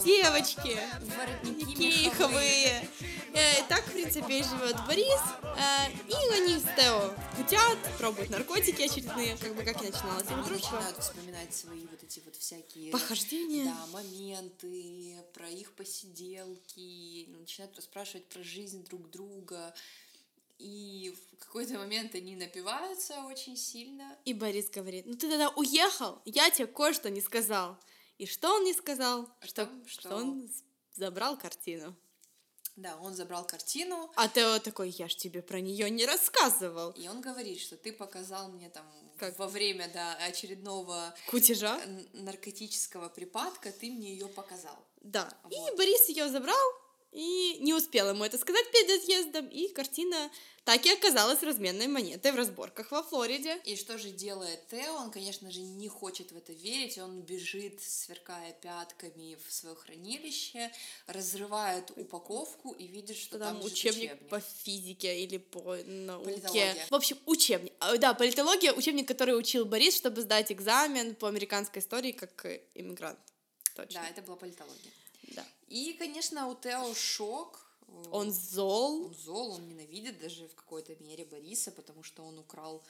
Speaker 2: девочки,
Speaker 1: Воротники
Speaker 2: киховые. Э, так, в принципе, и живет Борис. Э, и они с Тео кутят, пробуют наркотики очередные, как бы как и начиналась их
Speaker 1: Они начинают вспоминать свои вот эти вот всякие...
Speaker 2: Похождения.
Speaker 1: Да, моменты, про их посиделки, ну, начинают расспрашивать про жизнь друг друга. И в какой-то момент они напиваются очень сильно.
Speaker 2: И Борис говорит, ну ты тогда уехал, я тебе кое-что не сказал. И что он не сказал?
Speaker 1: О
Speaker 2: Что,
Speaker 1: что-
Speaker 2: что он забрал картину.
Speaker 1: Да, он забрал картину,
Speaker 2: А Тео такой, я ж тебе про нее не рассказывал.
Speaker 1: и он говорит, что ты показал мне там
Speaker 2: Как?
Speaker 1: во время да, очередного
Speaker 2: Кутежа?
Speaker 1: наркотического припадка, ты мне ее показал.
Speaker 2: Да.
Speaker 1: Вот.
Speaker 2: И Борис ее забрал, и не успел ему это сказать перед отъездом, и картина так и оказалась разменной монетой в разборках во Флориде.
Speaker 1: И что же делает Тео? Он, конечно же, не хочет в это верить. Он бежит, сверкая пятками в свое хранилище, разрывает упаковку и видит, что
Speaker 2: Там,
Speaker 1: там, лежит
Speaker 2: учебник, по физике или по науке.
Speaker 1: Политология.
Speaker 2: В общем, учебник. А, Да, политология, учебник, который учил Борис, чтобы сдать экзамен по американской истории как э, иммигрант. Точно.
Speaker 1: Да, это была политология. И, конечно, у Тео шок.
Speaker 2: Он зол,
Speaker 1: Он зол, он ненавидит даже в какой-то мере Бориса, потому что он украл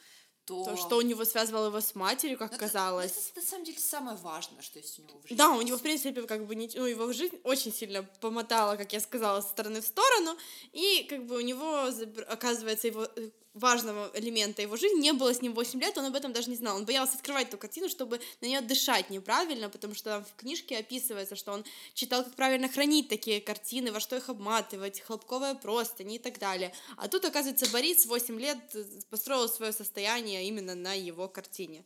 Speaker 1: то...
Speaker 2: то, что у него связывало его с матерью, как
Speaker 1: Ну, это-
Speaker 2: казалось.
Speaker 1: Это, на самом деле самое важное, что есть у него в жизни.
Speaker 2: Да, у него, в принципе, как бы, не- ну, его жизнь очень сильно помотала, как я сказала, со стороны в сторону, и, как бы, у него, оказывается, его э, важного элемента его жизни не было с ним 8 лет, он об этом даже не знал. Он боялся открывать эту картину, чтобы на нее дышать неправильно, потому что в книжке описывается, что он читал, как правильно хранить такие картины, во что их обматывать, хлопковая простынь и так далее. А тут, оказывается, Борис 8 лет э, построил свое состояние именно на его картине.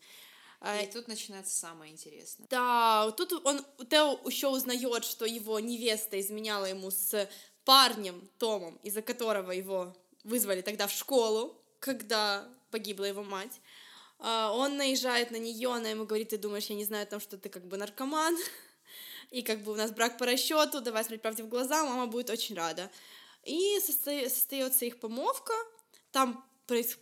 Speaker 2: А,
Speaker 1: И тут начинается самое интересное.
Speaker 2: да, тут он, Тео еще узнает, что его невеста изменяла ему с парнем Томом, из-за которого его вызвали тогда в школу, когда погибла его мать. А, Он наезжает на нее, она ему говорит, ты думаешь, я не знаю о том, что ты как бы наркоман, и как бы у нас брак по расчету, давай смотреть правде в глаза, мама будет очень рада. И состо- состоится их помолвка, там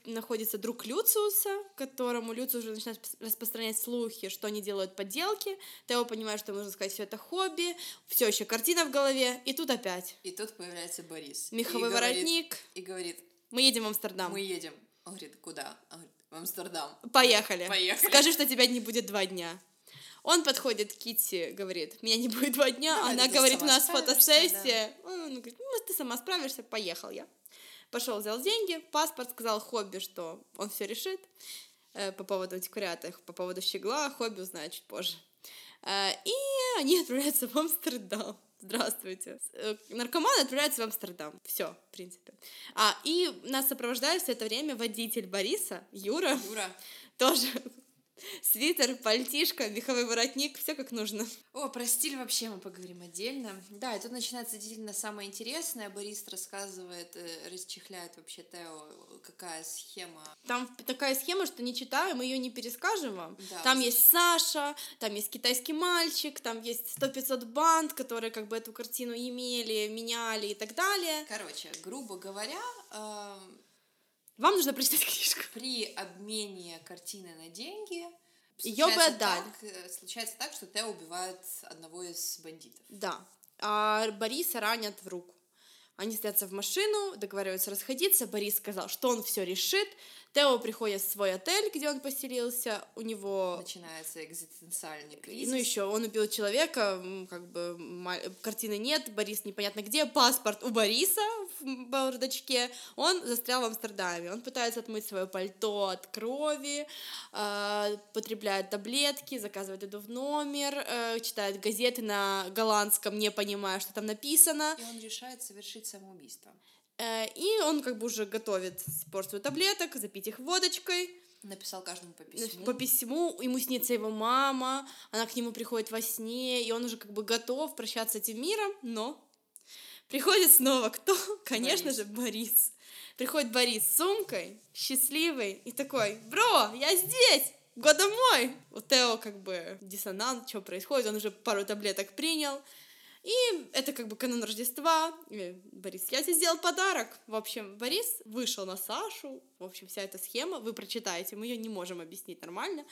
Speaker 2: находится друг Люциуса, которому Люциус уже начинает распространять слухи, что они делают подделки. Тео понимает, что можно сказать, все это хобби, все еще картина в голове, и тут опять
Speaker 1: И тут появляется Борис.
Speaker 2: меховой
Speaker 1: и говорит-
Speaker 2: воротник.
Speaker 1: И говорит,
Speaker 2: Мы едем в Амстердам.
Speaker 1: мы едем. Он говорит, куда? Он говорит, в Амстердам.
Speaker 2: Поехали.
Speaker 1: Поехали.
Speaker 2: Скажи, что тебя не будет два дня. Он подходит к Китти, говорит, меня не будет два дня.
Speaker 1: Давай
Speaker 2: Она говорит, у нас фотосессия. Он говорит, ну, ты сама справишься, поехал я. Пошел, взял деньги, паспорт, сказал хобби, что он все решит э, по поводу антиквариата, по поводу щегла, хобби узнает чуть позже. Э, и они отправляются в Амстердам. Здравствуйте. Э, Наркоманы отправляются в Амстердам. Все, в принципе. А, и нас сопровождает все это время водитель Бориса, Юра,
Speaker 1: Юра.
Speaker 2: тоже свитер, пальтишко, меховой воротник, все как нужно.
Speaker 1: О, про стиль вообще мы поговорим отдельно. Да, и тут начинается действительно самое интересное. Борис рассказывает, э, расчехляет вообще Тео, какая схема.
Speaker 2: Там такая схема, что не читаю, мы ее не перескажем вам.
Speaker 1: Да,
Speaker 2: там есть Саша, там есть китайский мальчик, там есть 100-500 банд, которые как бы эту картину имели, меняли и так далее.
Speaker 1: Короче, грубо говоря, эм,
Speaker 2: Вам нужно прочитать книжку.
Speaker 1: при обмене картины на деньги
Speaker 2: Её бы отдали.
Speaker 1: так, э, случается так, что Тео убивает одного из бандитов.
Speaker 2: Да. А Бориса ранят в руку. Они садятся в машину, договариваются расходиться. Борис сказал, что он все решит. Тео приходит в свой отель, где он поселился. У него...
Speaker 1: Начинается экзистенциальный кризис.
Speaker 2: Ну еще, он убил человека, как бы картины нет, Борис непонятно где, паспорт у Бориса в бардачке. Он застрял в Амстердаме. Он пытается отмыть свое пальто от крови, э, потребляет таблетки, заказывает еду в номер, э, читает газеты на голландском, не понимая, что там написано.
Speaker 1: И он решает совершить самоубийство.
Speaker 2: Э, и он как бы уже готовит порцию таблеток, запить их водочкой.
Speaker 1: Написал каждому по письму.
Speaker 2: По письму, ему снится его мама, она к нему приходит во сне, и он уже как бы готов прощаться с этим миром, но приходит снова кто? Конечно Борис. же, Борис. Приходит Борис с сумкой, счастливый, и такой, бро, я здесь, го домой. У Тео как бы диссонанс, что происходит, он уже пару таблеток принял, и это как бы канун Рождества. И Борис, я тебе сделал подарок. В общем, Борис вышел на Сашу. В общем, вся эта схема, вы прочитаете, мы ее не можем объяснить нормально.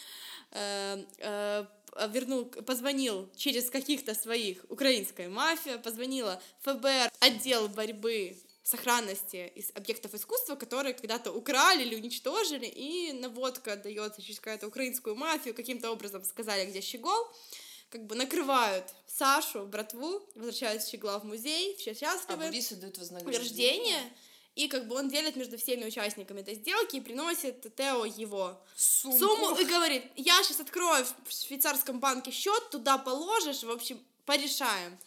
Speaker 2: Э, э, вернул, позвонил через каких-то своих, украинская мафия, позвонила ФБР, отдел борьбы сохранности из объектов искусства, которые когда-то украли или уничтожили, и наводка дается через какую-то украинскую мафию, каким-то образом сказали, где Щегол как бы накрывают Сашу, братву, возвращают Щегла в музей, все счастливы.
Speaker 1: А Борису дают вознаграждение.
Speaker 2: И как бы он делит между всеми участниками этой сделки и приносит Тео его
Speaker 1: Сумку.
Speaker 2: сумму и говорит, я сейчас открою в швейцарском банке счет, туда положишь, в общем, порешаем.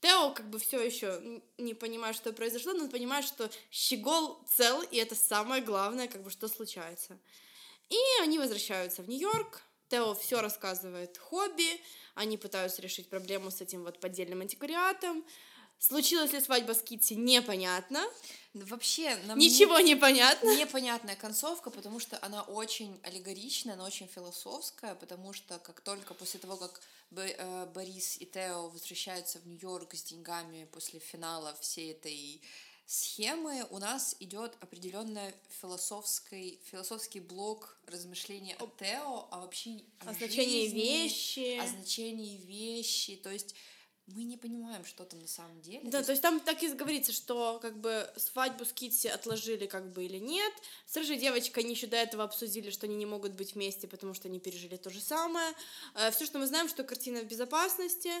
Speaker 2: Тео как бы все еще не понимает, что произошло, но он понимает, что Щегол цел, и это самое главное, как бы, что случается. И они возвращаются в Нью-Йорк, Тео все рассказывает хобби, они пытаются решить проблему с этим вот поддельным антиквариатом. Случилась ли свадьба с Китти, непонятно.
Speaker 1: Вообще,
Speaker 2: нам ничего не понятно.
Speaker 1: Непонятная концовка, потому что она очень аллегоричная, она очень философская, потому что как только после того, как э, Борис и Тео возвращаются в Нью-Йорк с деньгами после финала всей этой схемы у нас идет определенный философский, философский блок размышления о Тео, а вообще
Speaker 2: о, о значении вещи.
Speaker 1: О значении вещи. То есть мы не понимаем, что там на самом деле.
Speaker 2: Да, то есть, то есть там так и говорится, что как бы свадьбу с Китси отложили как бы или нет. С рыжей девочкой они еще до этого обсудили, что они не могут быть вместе, потому что они пережили то же самое. Э, Все, что мы знаем, что картина в безопасности.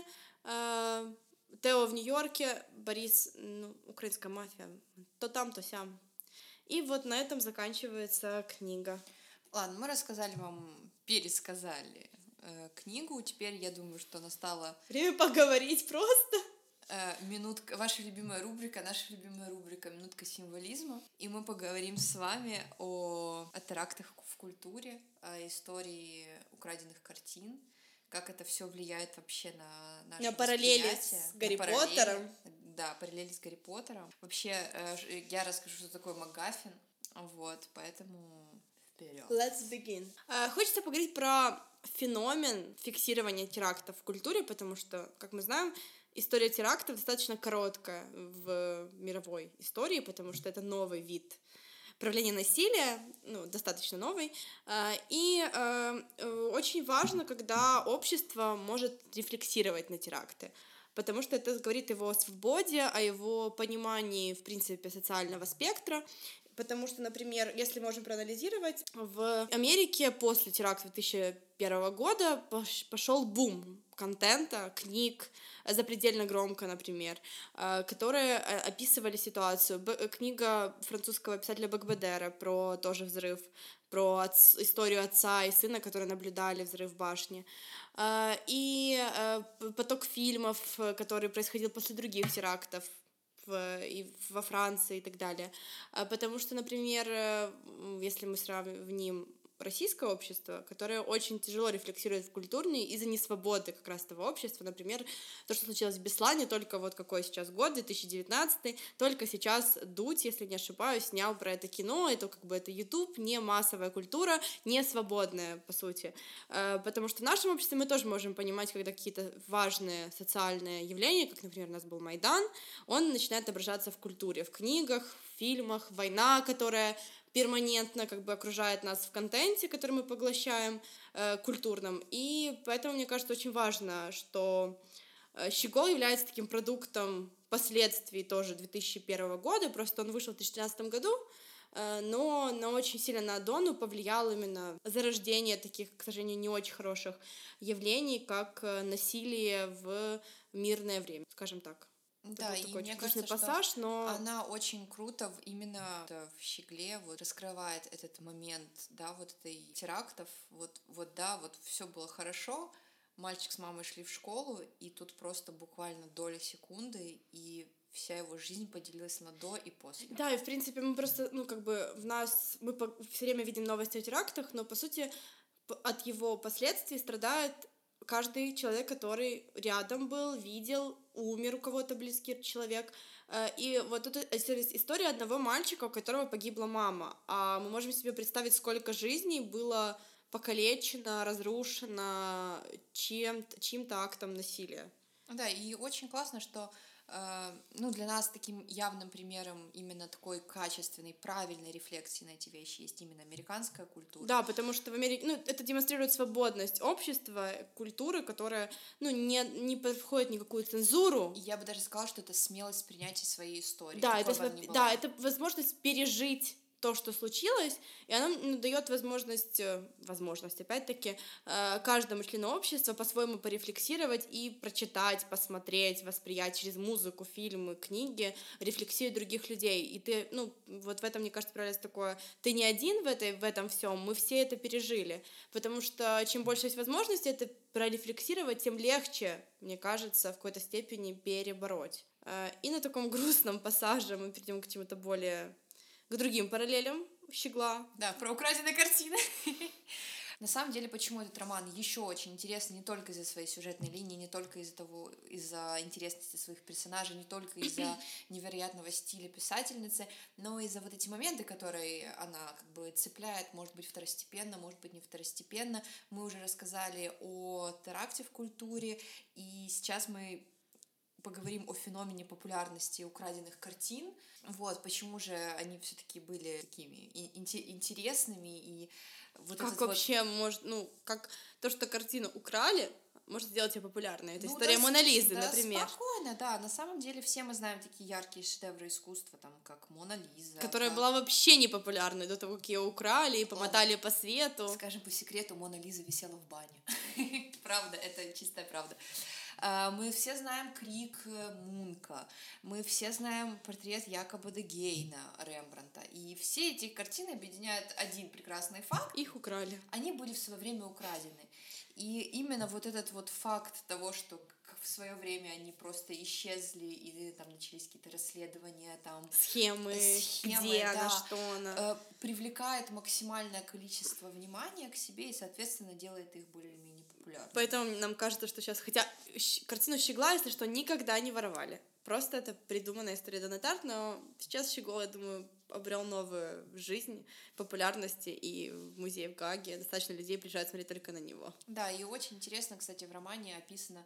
Speaker 2: Тео в Нью-Йорке, Борис, ну, украинская мафия, то там, то сям. И вот на этом заканчивается книга.
Speaker 1: Ладно, мы рассказали вам, пересказали э, книгу. Теперь я думаю, что настало...
Speaker 2: Время поговорить просто.
Speaker 1: Э, минутка, ваша любимая рубрика, наша любимая рубрика «Минутка символизма». И мы поговорим с вами о, о терактах в культуре, о истории украденных картин, как это все влияет вообще на наше
Speaker 2: На параллели с Гарри на Поттером.
Speaker 1: Да, параллели с Гарри Поттером. Вообще, э, я расскажу, что такое МакГаффин. Вот, поэтому вперед.
Speaker 2: Let's begin. Uh, хочется поговорить про феномен фиксирования терактов в культуре, потому что, как мы знаем, история терактов достаточно короткая в мировой истории, потому что это новый вид проявление насилия, ну, достаточно новый, а, и а, э, очень важно, когда общество может рефлексировать на теракты, потому что это говорит его о свободе, о его понимании, в принципе, социального спектра, потому что, например, если можем проанализировать, в Америке после теракта 2001 года пошел бум контента, книг, запредельно громко, например, э, которые э, описывали ситуацию. Э, книга французского писателя Бакбедера про тоже взрыв, про отц, историю отца и сына, которые наблюдали взрыв в башне. И поток фильмов, который происходил после других терактов, в, и во Франции и так далее. Потому что, например, если мы сравним российское общество, которое очень тяжело рефлексирует в культурной из-за несвободы как раз того общества. Например, то, что случилось в Беслане, только вот какой сейчас год, 2019, только сейчас Дудь, если не ошибаюсь, снял про это кино, это как бы это YouTube, не массовая культура, не свободная, по сути. Э, потому что в нашем обществе мы тоже можем понимать, когда какие-то важные социальные явления, как, например, у нас был Майдан, он начинает отображаться в культуре, в книгах, в фильмах, война, которая перманентно как бы окружает нас в контенте, который мы поглощаем э, культурном. И поэтому, мне кажется, очень важно, что э, Щегол является таким продуктом последствий тоже 2001 года, просто он вышел в 2013 году, э, но на очень сильно на Адону повлиял именно зарождение таких, к сожалению, не очень хороших явлений, как э, насилие в мирное время, скажем так.
Speaker 1: Да, и мне кажется, пассаж, что но она очень круто именно в «Щегле» вот раскрывает этот момент, да, вот этой терактов, вот, вот да, вот все было хорошо, мальчик с мамой шли в школу, и тут просто буквально доля секунды, и вся его жизнь поделилась на до и после.
Speaker 2: Да, и в принципе мы просто, ну как бы в нас, мы все время видим новости о терактах, но по сути от его последствий страдает каждый человек, который рядом был, видел, умер у кого-то близкий человек. Э, и вот это история одного мальчика, у которого погибла мама. А мы можем себе представить, сколько жизней было покалечено, разрушено чем, чьим-то актом насилия.
Speaker 1: Да, и очень классно, что Э, ну, для нас таким явным примером именно такой качественной, правильной рефлексии на эти вещи есть именно американская культура.
Speaker 2: Да, потому что в Америке, ну, это демонстрирует свободность общества, культуры, которая, ну, не, не подходит никакую цензуру.
Speaker 1: Я бы даже сказала, что это смелость принятия своей истории.
Speaker 2: Да, это, да, это возможность пережить то, что случилось, и оно дает возможность, э, возможность, опять-таки, э, каждому члену общества по-своему порефлексировать и прочитать, посмотреть, восприять через музыку, фильмы, книги, рефлексию других людей. И ты, ну, вот в этом, мне кажется, правильно такое, ты не один в, этой, в этом всем, мы все это пережили. Потому что чем больше есть возможности это прорефлексировать, тем легче, мне кажется, в какой-то степени перебороть. Э, и на таком грустном пассаже мы перейдем к чему-то более к другим параллелям Щегла.
Speaker 1: Да, про украденные картины. На самом деле, почему этот роман еще очень интересный не только из-за своей сюжетной линии, не только из-за того, из-за интересности своих персонажей, не только из-за невероятного стиля писательницы, но и за вот эти моменты, которые она как бы цепляет, может быть, второстепенно, может быть, не второстепенно. Мы уже рассказали о теракте в культуре, и сейчас мы поговорим о феномене популярности украденных картин. Вот, почему же они все-таки были такими интересными и
Speaker 2: вот как вообще вот... может, ну, как то, что картину украли, может сделать ее популярной. Это ну, история да, Мона Лизы,
Speaker 1: да,
Speaker 2: например.
Speaker 1: Спокойно, да. На самом деле все мы знаем такие яркие шедевры искусства, там, как Мона Лиза.
Speaker 2: Которая как... была вообще не популярной до того, как ее украли и помотали Ладно. по свету.
Speaker 1: Скажем по секрету, Мона Лиза висела в бане. правда, это чистая правда. А, мы все знаем крик э, Мунка, мы все знаем портрет Якоба де Гейна Рембранта. И все эти картины объединяют один прекрасный факт.
Speaker 2: Их украли.
Speaker 1: Они были в свое время украдены. И именно вот этот вот факт того, что в свое время они просто исчезли, или там начались какие-то расследования, там...
Speaker 2: Схемы, схемы где да, она, что она.
Speaker 1: Э, привлекает максимальное количество внимания к себе и, соответственно, делает их более-менее популярными.
Speaker 2: Поэтому нам кажется, что сейчас... Хотя картину Щегла, если что, никогда не воровали. Просто это придуманная история Донатарт, но сейчас Щегол, я думаю, обрел новую жизнь, популярности, и в музее в Гаге достаточно людей приезжают смотреть только на него.
Speaker 1: Да, и очень интересно, кстати, в романе описано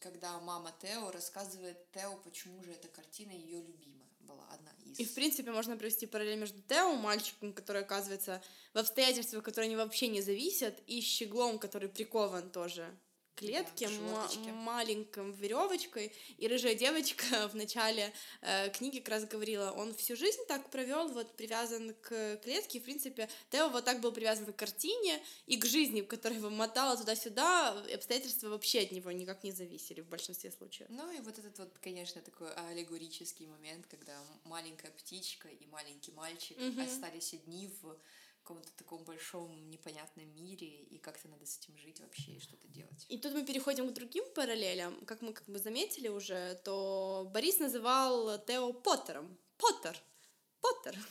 Speaker 1: когда мама Тео рассказывает Тео, почему же эта картина ее любимая была одна из.
Speaker 2: И, в принципе, можно провести параллель между Тео, мальчиком, который оказывается в обстоятельствах, которые они вообще не зависят, и щеглом, который прикован тоже клетке, да, маленьком веревочкой, и рыжая девочка в начале э, книги как раз говорила, он всю жизнь так провел, вот привязан к клетке, в принципе, Тео вот так был привязан к картине и к жизни, которая его мотала туда-сюда, обстоятельства вообще от него никак не зависели в большинстве случаев.
Speaker 1: Ну и вот этот вот, конечно, такой аллегорический момент, когда маленькая птичка и маленький мальчик угу. остались одни в каком-то таком большом непонятном мире, и как-то надо с этим жить вообще и что-то делать.
Speaker 2: И тут мы переходим к другим параллелям. Как мы как бы заметили уже, то Борис называл Тео Поттером. Поттер. Поттер.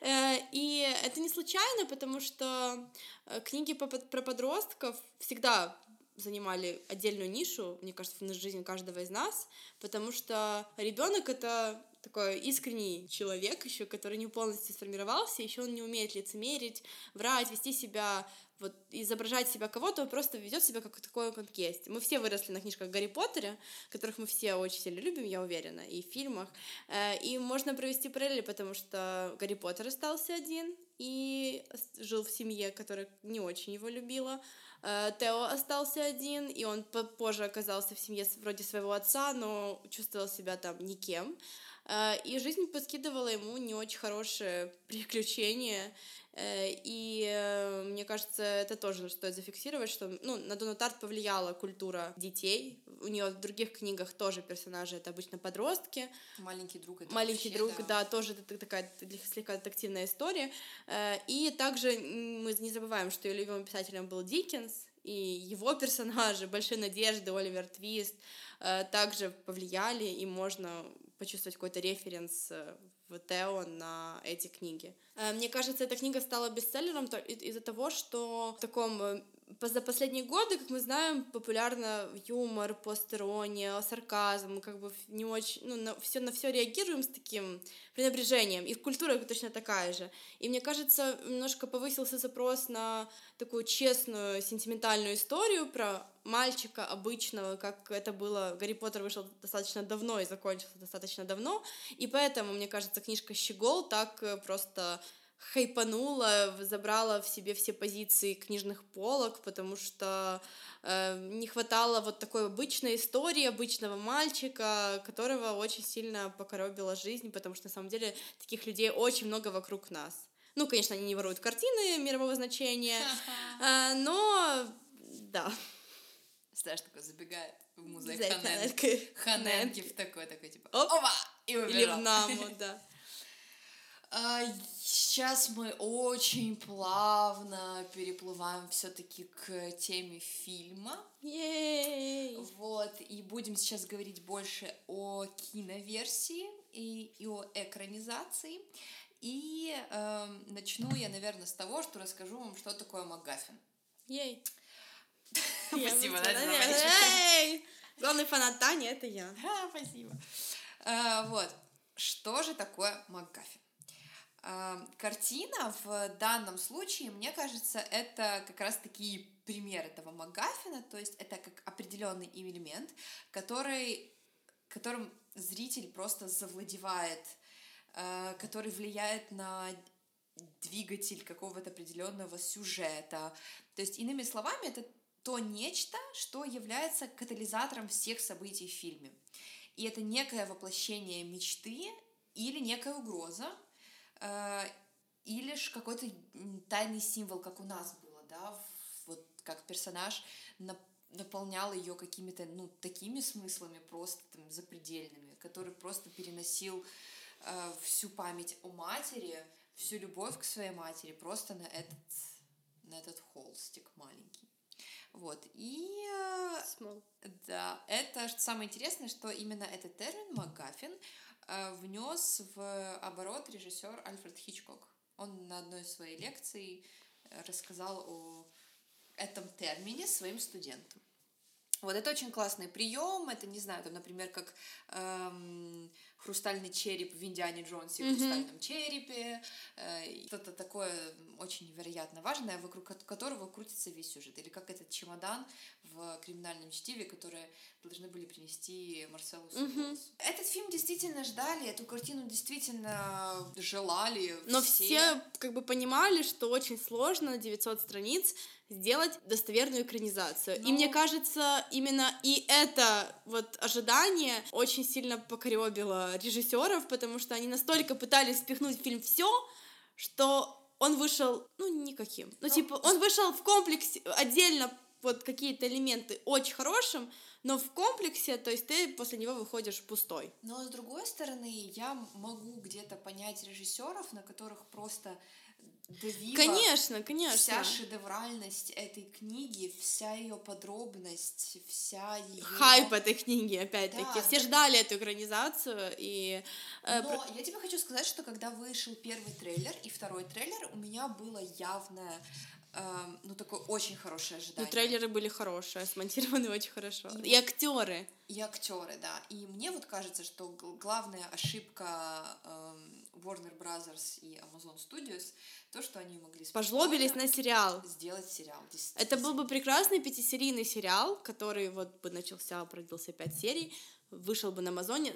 Speaker 2: Э, и это не случайно, потому что э, книги про подростков всегда занимали отдельную нишу, мне кажется, в жизни каждого из нас, потому что ребенок это такой искренний человек еще, который не полностью сформировался, еще он не умеет лицемерить, врать, вести себя вот изображать себя кого-то, он просто ведет себя как такой, как есть. Мы все выросли на книжках Гарри Поттере, которых мы все очень сильно любим, я уверена, и в фильмах. Э, и можно провести параллели, потому что Гарри Поттер остался один и жил в семье, которая не очень его любила. Э, Тео остался один, и он позже оказался в семье вроде своего отца, но чувствовал себя там никем. Э, и жизнь подкидывала ему не очень хорошие приключения, Э, и э, мне кажется, это тоже стоит зафиксировать, что ну, на Дону Тарт повлияла культура детей. У нее в других книгах тоже персонажи это обычно подростки.
Speaker 1: Маленький друг это
Speaker 2: Маленький
Speaker 1: вообще,
Speaker 2: друг,
Speaker 1: да.
Speaker 2: да, тоже это такая слегка детективная история. И также мы не забываем, что ее любимым писателем был Диккенс, и его персонажи, Большие надежды, Оливер Твист, также повлияли, и можно почувствовать какой-то референс в Тео на эти книги. Э, мне кажется, эта книга стала бестселлером из-за того, что в таком э, за последние годы, как мы знаем, популярно юмор, постерония, сарказм, как бы не очень, ну, на все, на все реагируем с таким пренебрежением, и культура точно такая же. И мне кажется, немножко повысился запрос на такую честную, сентиментальную историю про мальчика обычного, как это было, Гарри Поттер вышел достаточно давно и закончился достаточно давно, и поэтому, мне кажется, книжка «Щегол» так э, просто хайпанула, забрала в себе все позиции книжных полок, потому что э, не хватало вот такой обычной истории обычного мальчика, которого очень сильно покоробила жизнь, потому что на самом деле таких людей очень много вокруг нас. Ну, конечно, они не воруют картины мирового значения, э, но да.
Speaker 1: Знаешь, такой забегает в музей Ханенки. Ханенки в такой, такой, типа,
Speaker 2: опа! Или в Наму, да.
Speaker 1: А, сейчас мы очень плавно переплываем все-таки к теме фильма.
Speaker 2: Ей!
Speaker 1: Вот, и будем сейчас говорить больше о киноверсии и, и о экранизации. И э, начну я, наверное, с того, что расскажу вам, что такое МакГаффин.
Speaker 2: Ей!
Speaker 1: Спасибо!
Speaker 2: Главный фанат Тани — это я.
Speaker 1: Спасибо. А, вот. Что же такое МакГаффин? Картина в данном случае, мне кажется, это как раз-таки пример этого МакГаффина, то есть это как определенный элемент, который, которым зритель просто завладевает, а, который влияет на двигатель какого-то определенного сюжета. То есть, иными словами, это то нечто, что является катализатором всех событий в фильме. И это некое воплощение мечты или некая угроза, Э, или же какой-то тайный символ, как у нас было, да, вот как персонаж наполнял ее какими-то, ну, такими смыслами просто там запредельными, который просто переносил э, всю память о матери, всю любовь к своей матери просто на этот, на этот холстик маленький. Вот, и...
Speaker 2: Small.
Speaker 1: Да, это самое интересное, что именно этот термин МакГаффин Э, внес в оборот режиссер Альфред Хичкок. Он на одной из своей лекций э, рассказал о этом термине своим студентам. Вот это очень классный прием. Это, не знаю, там, например, как эм, хрустальный череп в Индиане Джонсе, в хрустальном черепе. Э, что-то такое очень невероятно важное, вокруг которого крутится весь сюжет. Или как этот чемодан в криминальном чтиве, которые должны были принести Марселу mm Этот фильм действительно ждали, эту картину действительно желали.
Speaker 2: Но все, все как бы понимали, что очень сложно 900 страниц сделать достоверную экранизацию. Но... И мне кажется, именно и это вот ожидание очень сильно покоребило режиссеров, потому что они настолько пытались впихнуть в фильм все, что он вышел, ну, никаким. Ну, Но... типа, он вышел в комплексе отдельно вот какие-то элементы очень хорошим, но в комплексе, то есть ты после него выходишь пустой.
Speaker 1: Но с другой стороны, я могу где-то понять режиссеров, на которых просто давила
Speaker 2: конечно, конечно.
Speaker 1: вся шедевральность этой книги, вся ее подробность, вся ее...
Speaker 2: Хайп этой книги, опять-таки. Да, Все да. ждали эту экранизацию, и...
Speaker 1: Э, Но я тебе хочу сказать, что когда вышел первый трейлер и второй трейлер, у меня было явное Эм, ну, такое очень хорошее ожидание.
Speaker 2: Ну, трейлеры были хорошие, смонтированы очень хорошо. И, и актеры.
Speaker 1: И актеры, да. И мне вот кажется, что главная ошибка эм, Warner Brothers и Amazon Studios то, что они могли
Speaker 2: пожлобились на сериал.
Speaker 1: Сделать сериал.
Speaker 2: Это был бы прекрасный пятисерийный сериал, который вот бы начался, продлился пять серий, вышел бы на Амазоне,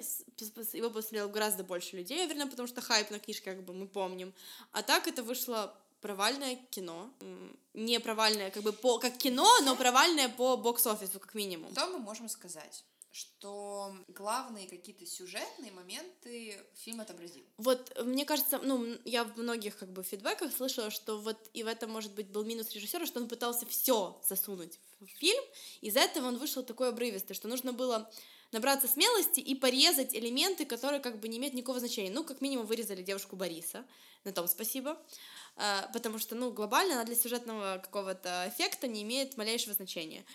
Speaker 2: его посмотрело гораздо больше людей, наверное, потому что хайп на книжке, как бы мы помним. А так это вышло провальное кино. Не провальное, как бы по, как кино, но провальное по бокс-офису, как минимум.
Speaker 1: Что мы можем сказать? Что главные какие-то сюжетные моменты фильм отобразил.
Speaker 2: Вот, мне кажется, ну, я в многих как бы фидбэках слышала, что вот и в этом, может быть, был минус режиссера, что он пытался все засунуть в фильм, из-за этого он вышел такой обрывистый, что нужно было набраться смелости и порезать элементы, которые как бы не имеют никакого значения. Ну, как минимум, вырезали девушку Бориса, на том спасибо. А, потому что, ну, глобально она для сюжетного какого-то эффекта не имеет малейшего значения.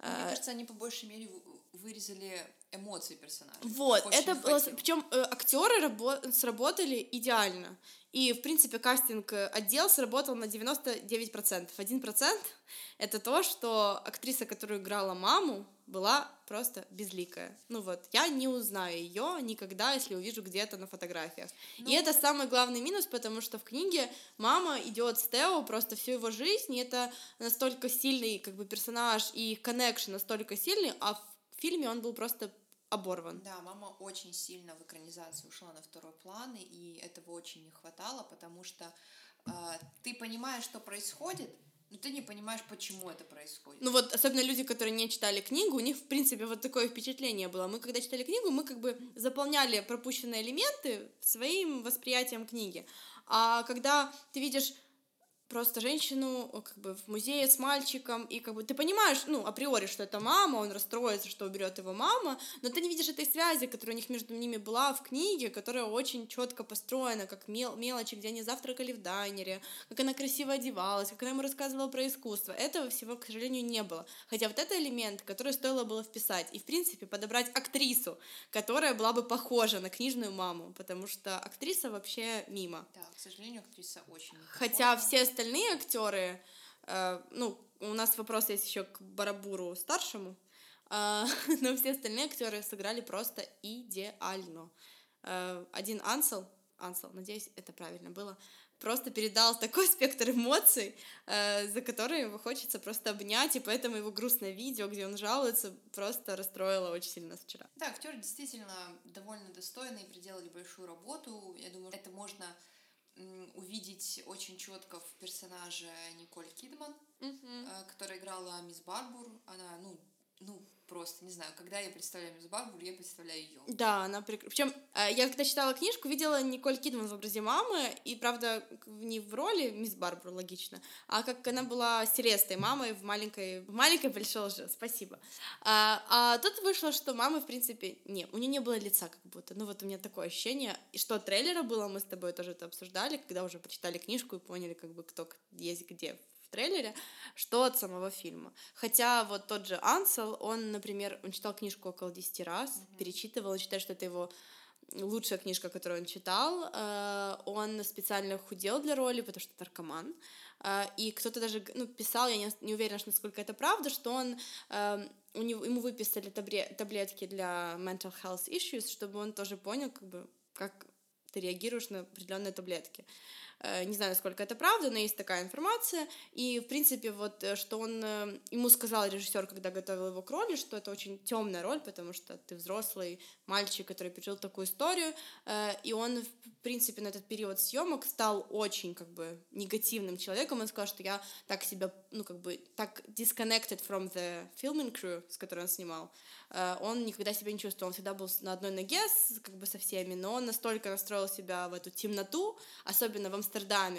Speaker 1: Мне а, кажется, они по большей мере вырезали эмоции персонажей.
Speaker 2: Вот, это было... Причем э, актеры рабо- сработали идеально. И, в принципе, кастинг э, отдел сработал на 99%. 1% — это то, что актриса, которая играла маму, была просто безликая. Ну вот, я не узнаю ее никогда, если увижу где-то на фотографиях. Ну... И это самый главный минус, потому что в книге мама идет с Тео просто всю его жизнь, и это настолько сильный как бы персонаж и коннекшн настолько сильный, а в фильме он был просто оборван.
Speaker 1: Да, мама очень сильно в экранизации ушла на второй план, и этого очень не хватало, потому что э, ты понимаешь, что происходит, но ты не понимаешь, почему это происходит.
Speaker 2: Ну вот, особенно люди, которые не читали книгу, у них, в принципе, вот такое впечатление было. Мы, когда читали книгу, мы как бы заполняли пропущенные элементы своим восприятием книги. А когда ты видишь просто женщину как бы в музее с мальчиком, и как бы ты понимаешь, ну, априори, что это мама, он расстроится, что уберет его мама, но ты не видишь этой связи, которая у них между ними была в книге, которая очень четко построена, как мел мелочи, где они завтракали в дайнере, как она красиво одевалась, как она ему рассказывала про искусство. Этого всего, к сожалению, не было. Хотя вот это элемент, который стоило было вписать, и, в принципе, подобрать актрису, которая была бы похожа на книжную маму, потому что актриса вообще мимо.
Speaker 1: Да, к сожалению, актриса очень
Speaker 2: Хотя все остальные актеры, э, ну, у нас вопрос есть еще к Барабуру старшему, э, но все остальные актеры сыграли просто идеально. Э, один Ансел, Ансел, надеюсь, это правильно было, просто передал такой спектр эмоций, э, за которые его хочется просто обнять, и поэтому его грустное видео, где он жалуется, просто расстроило очень сильно вчера.
Speaker 1: Да, актеры действительно довольно достойные, проделали большую работу. Я думаю, это можно увидеть очень четко в персонаже Николь Кидман,
Speaker 2: mm-hmm.
Speaker 1: которая играла мисс Барбур. Она, ну, ну, просто, не знаю, когда я представляю мисс Барбур, я представляю ее.
Speaker 2: Да, она прекрасна. Причем э, я когда читала книжку, видела Николь Кидман в образе мамы, и, правда, не в роли мисс Барбур, логично, а как она была Селестой, мамой в маленькой, в маленькой большой лжи, спасибо. А, а тут вышло, что мамы, в принципе, не, у нее не было лица как будто, ну вот у меня такое ощущение, и что трейлера было, мы с тобой тоже это обсуждали, когда уже прочитали книжку и поняли, как бы, кто есть где в трейлере, что от самого фильма. Хотя вот тот же Ансел, он, например, он читал книжку около 10 раз, mm-hmm. перечитывал, и считает, что это его лучшая книжка, которую он читал. Э, он специально худел для роли, потому что наркоман. Э, и кто-то даже ну, писал, я не, не уверена, что насколько это правда, что он эм, у него, ему выписали таблетки для mental health issues, чтобы он тоже понял, как бы, как ты реагируешь на определенные таблетки. Э, не знаю, насколько это правда, но есть такая информация. И, в принципе, вот э, что он э, ему сказал режиссер, когда готовил его к роли, что это очень темная роль, потому что ты взрослый мальчик, который пережил такую историю, и он, в принципе, на этот период съемок стал очень, как бы, негативным человеком. Он сказал, что я так себя, ну, как бы, так disconnected from the filming crew, с которой он снимал, он никогда себя не чувствовал. Он всегда был на одной ноге, как бы, со всеми, но он настолько настроил себя в эту темноту, особенно в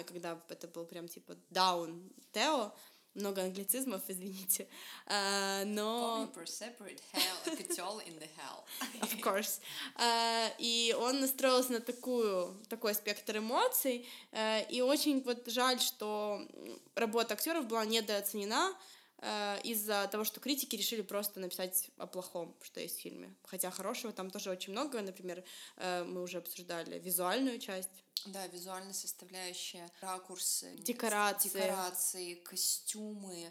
Speaker 2: когда это был прям типа даун Тео, много англицизмов, извините, uh, но... Of course. Uh, и он настроился на такую, такой спектр эмоций, uh, и очень вот жаль, что работа актеров была недооценена, э, из-за того, что критики решили просто написать о плохом, что есть в фильме. Хотя хорошего там тоже очень много. Например, э, мы уже обсуждали визуальную часть.
Speaker 1: Да, визуальная составляющая, ракурсы,
Speaker 2: декорации,
Speaker 1: декорации костюмы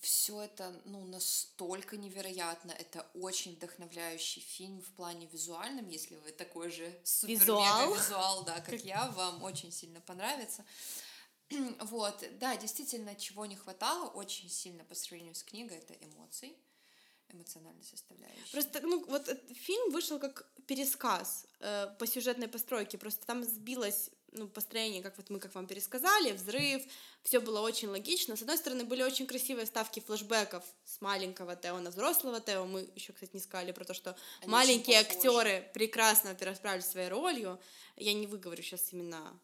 Speaker 1: все это ну, настолько невероятно. Это очень вдохновляющий фильм в плане визуальном. Если вы такой же супер визуал, визуал да, как я, вам очень сильно понравится. Вот, да, действительно, чего не хватало очень сильно по сравнению с книгой, это эмоций, эмоциональной составляющей.
Speaker 2: Просто, ну, вот фильм вышел как пересказ э, по сюжетной постройке, просто там сбилось ну, построение, как вот мы как вам пересказали, взрыв, все было очень логично. С одной стороны, были очень красивые ставки флешбеков с маленького Тео на взрослого Тео. Мы еще, кстати, не сказали про то, что Они маленькие актеры прекрасно, во справились своей ролью. Я не выговорю сейчас именно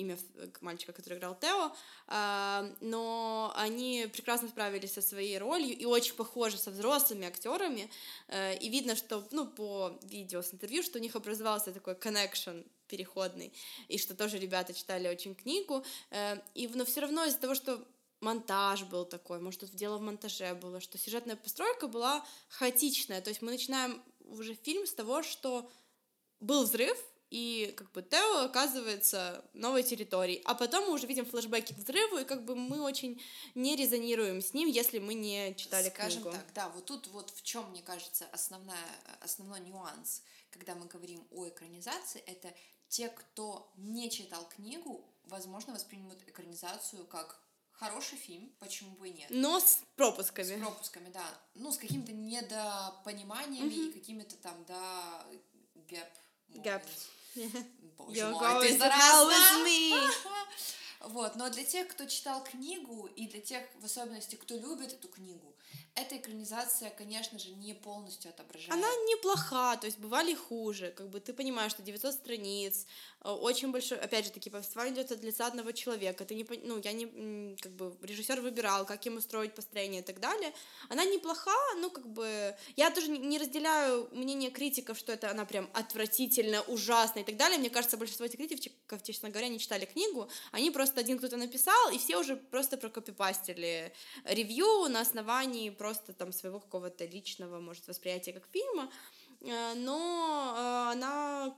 Speaker 2: имя мальчика, который играл Тео, а, но они прекрасно справились со своей ролью и очень похожи со взрослыми актерами, э, и видно, что, ну, по видео с интервью, что у них образовался такой connection переходный, и что тоже ребята читали очень книгу, э, и, но все равно из-за того, что монтаж был такой, может, тут дело в монтаже было, что сюжетная постройка была хаотичная, то есть мы начинаем уже фильм с того, что был взрыв, и как бы Тео оказывается новой территорией. А потом мы уже видим флешбеки к взрыву, и как бы мы очень не резонируем с ним, если мы не читали
Speaker 1: Скажем
Speaker 2: книгу.
Speaker 1: так, да, вот тут вот в чем, мне кажется, основная, основной нюанс, когда мы говорим о экранизации, это те, кто не читал книгу, возможно, воспримут экранизацию как хороший фильм, почему бы и нет.
Speaker 2: Но с пропусками.
Speaker 1: С пропусками, да. Ну, с какими-то недопониманиями mm-hmm. и какими-то там, да, гэп. Гэп. Боже You're мой, ты заразна! Вот, но для тех, кто читал книгу, и для тех, в особенности, кто любит эту книгу, эта экранизация, конечно же, не полностью отображает.
Speaker 2: Она неплоха, то есть бывали хуже. Как бы ты понимаешь, что 900 страниц, э, очень большой, опять же таки, повествование идет от лица одного человека. Ты не, ну, я не, как бы, режиссер выбирал, как ему строить построение и так далее. Она неплоха, ну, как бы, я тоже не разделяю мнение критиков, что это она прям отвратительно, ужасно и так далее. Мне кажется, большинство этих критиков, честно говоря, не читали книгу, они просто один кто-то написал, и все уже просто прокопипастили ревью на основании просто там своего какого-то личного, может, восприятия как фильма, э, но э, она,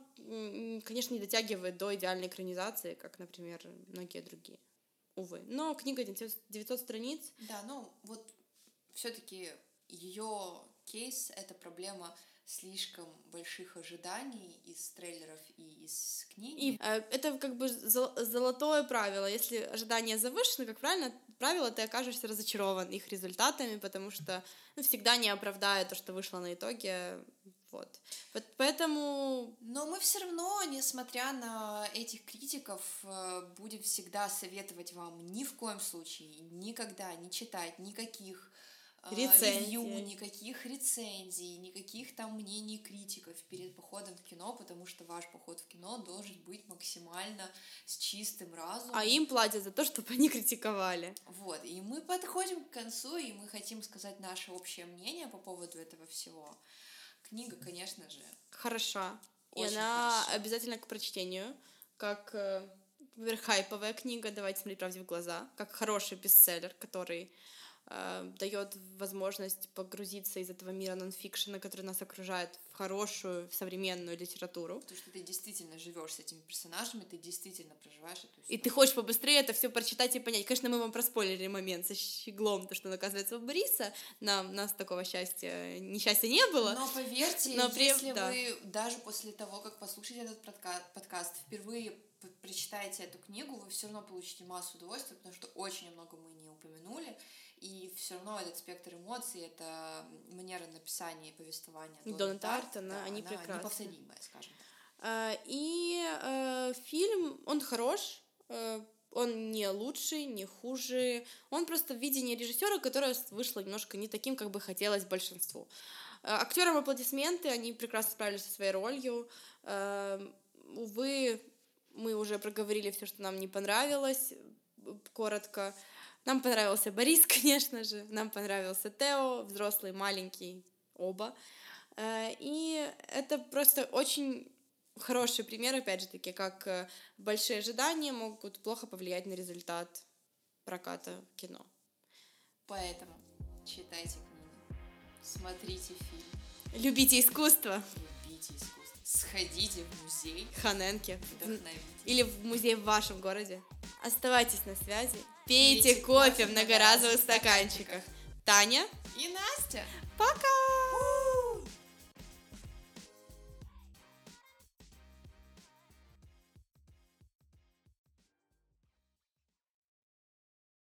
Speaker 2: конечно, не дотягивает до идеальной экранизации, как, например, многие другие. Увы. Но книга 900 страниц.
Speaker 1: Да, ну вот все-таки ее кейс это проблема слишком больших ожиданий из трейлеров и из книги.
Speaker 2: И э, это как бы золотое правило. Если ожидания завышены, как правильно правило, ты окажешься разочарован их результатами, потому что ну, всегда не оправдает то, что вышло на итоге. Вот. Поэтому...
Speaker 1: Но мы все равно, несмотря на этих критиков, э, будем всегда советовать вам ни в коем случае, никогда не читать никаких а, ревью, никаких рецензий, никаких там мнений критиков перед походом в кино, потому что ваш поход в кино должен быть максимально с чистым разумом.
Speaker 2: А им платят за то, чтобы они критиковали.
Speaker 1: Вот, и мы подходим к концу, и мы хотим сказать наше общее мнение по поводу этого всего. Книга, конечно же.
Speaker 2: Хороша. и она хороша. обязательно к прочтению, как э, хайповая книга, давайте смотреть правде в глаза, как хороший бестселлер, который Э, дает возможность погрузиться из этого мира нонфикшена, который нас окружает, в хорошую в современную литературу.
Speaker 1: Потому что ты действительно живешь с этими персонажами, ты действительно проживаешь эту историю.
Speaker 2: И ты хочешь побыстрее это все прочитать и понять. Конечно, мы вам проспойлерили момент со щеглом, то, что он оказывается у Бориса. Нам, нас такого счастья, несчастья не было.
Speaker 1: Но поверьте, Но при... если да. вы даже после того, как послушаете этот подкаст, впервые прочитаете эту книгу, вы все равно получите массу удовольствия, потому что очень много мы не упомянули и все равно этот спектр эмоций, это манера написания и повествования
Speaker 2: Дона Тартона, да, они прекрасны.
Speaker 1: неповторимая, скажем так.
Speaker 2: А, и э, фильм, он хорош, э, он не лучший, не хуже, он просто видение режиссера, которое вышло немножко не таким, как бы хотелось большинству. Э, актерам аплодисменты, они прекрасно справились со своей ролью. Э, увы, мы уже проговорили все, что нам не понравилось, коротко. Нам понравился Борис, конечно же, нам понравился Тео, взрослый, маленький, оба. Э, и это просто очень хороший пример, опять же таки, как э, большие ожидания могут плохо повлиять на результат проката кино.
Speaker 1: Поэтому Читайте книги. Смотрите фильм.
Speaker 2: Любите искусство.
Speaker 1: Любите искусство. Сходите в музей.
Speaker 2: Ханенки.
Speaker 1: Вдохновитесь.
Speaker 2: Или в музей в вашем городе. Оставайтесь на связи. Пейте
Speaker 1: Пейте
Speaker 2: кофе
Speaker 1: кофе
Speaker 2: в
Speaker 1: многоразовых
Speaker 2: стаканчиках. Таня,
Speaker 1: И Настя.
Speaker 2: пока!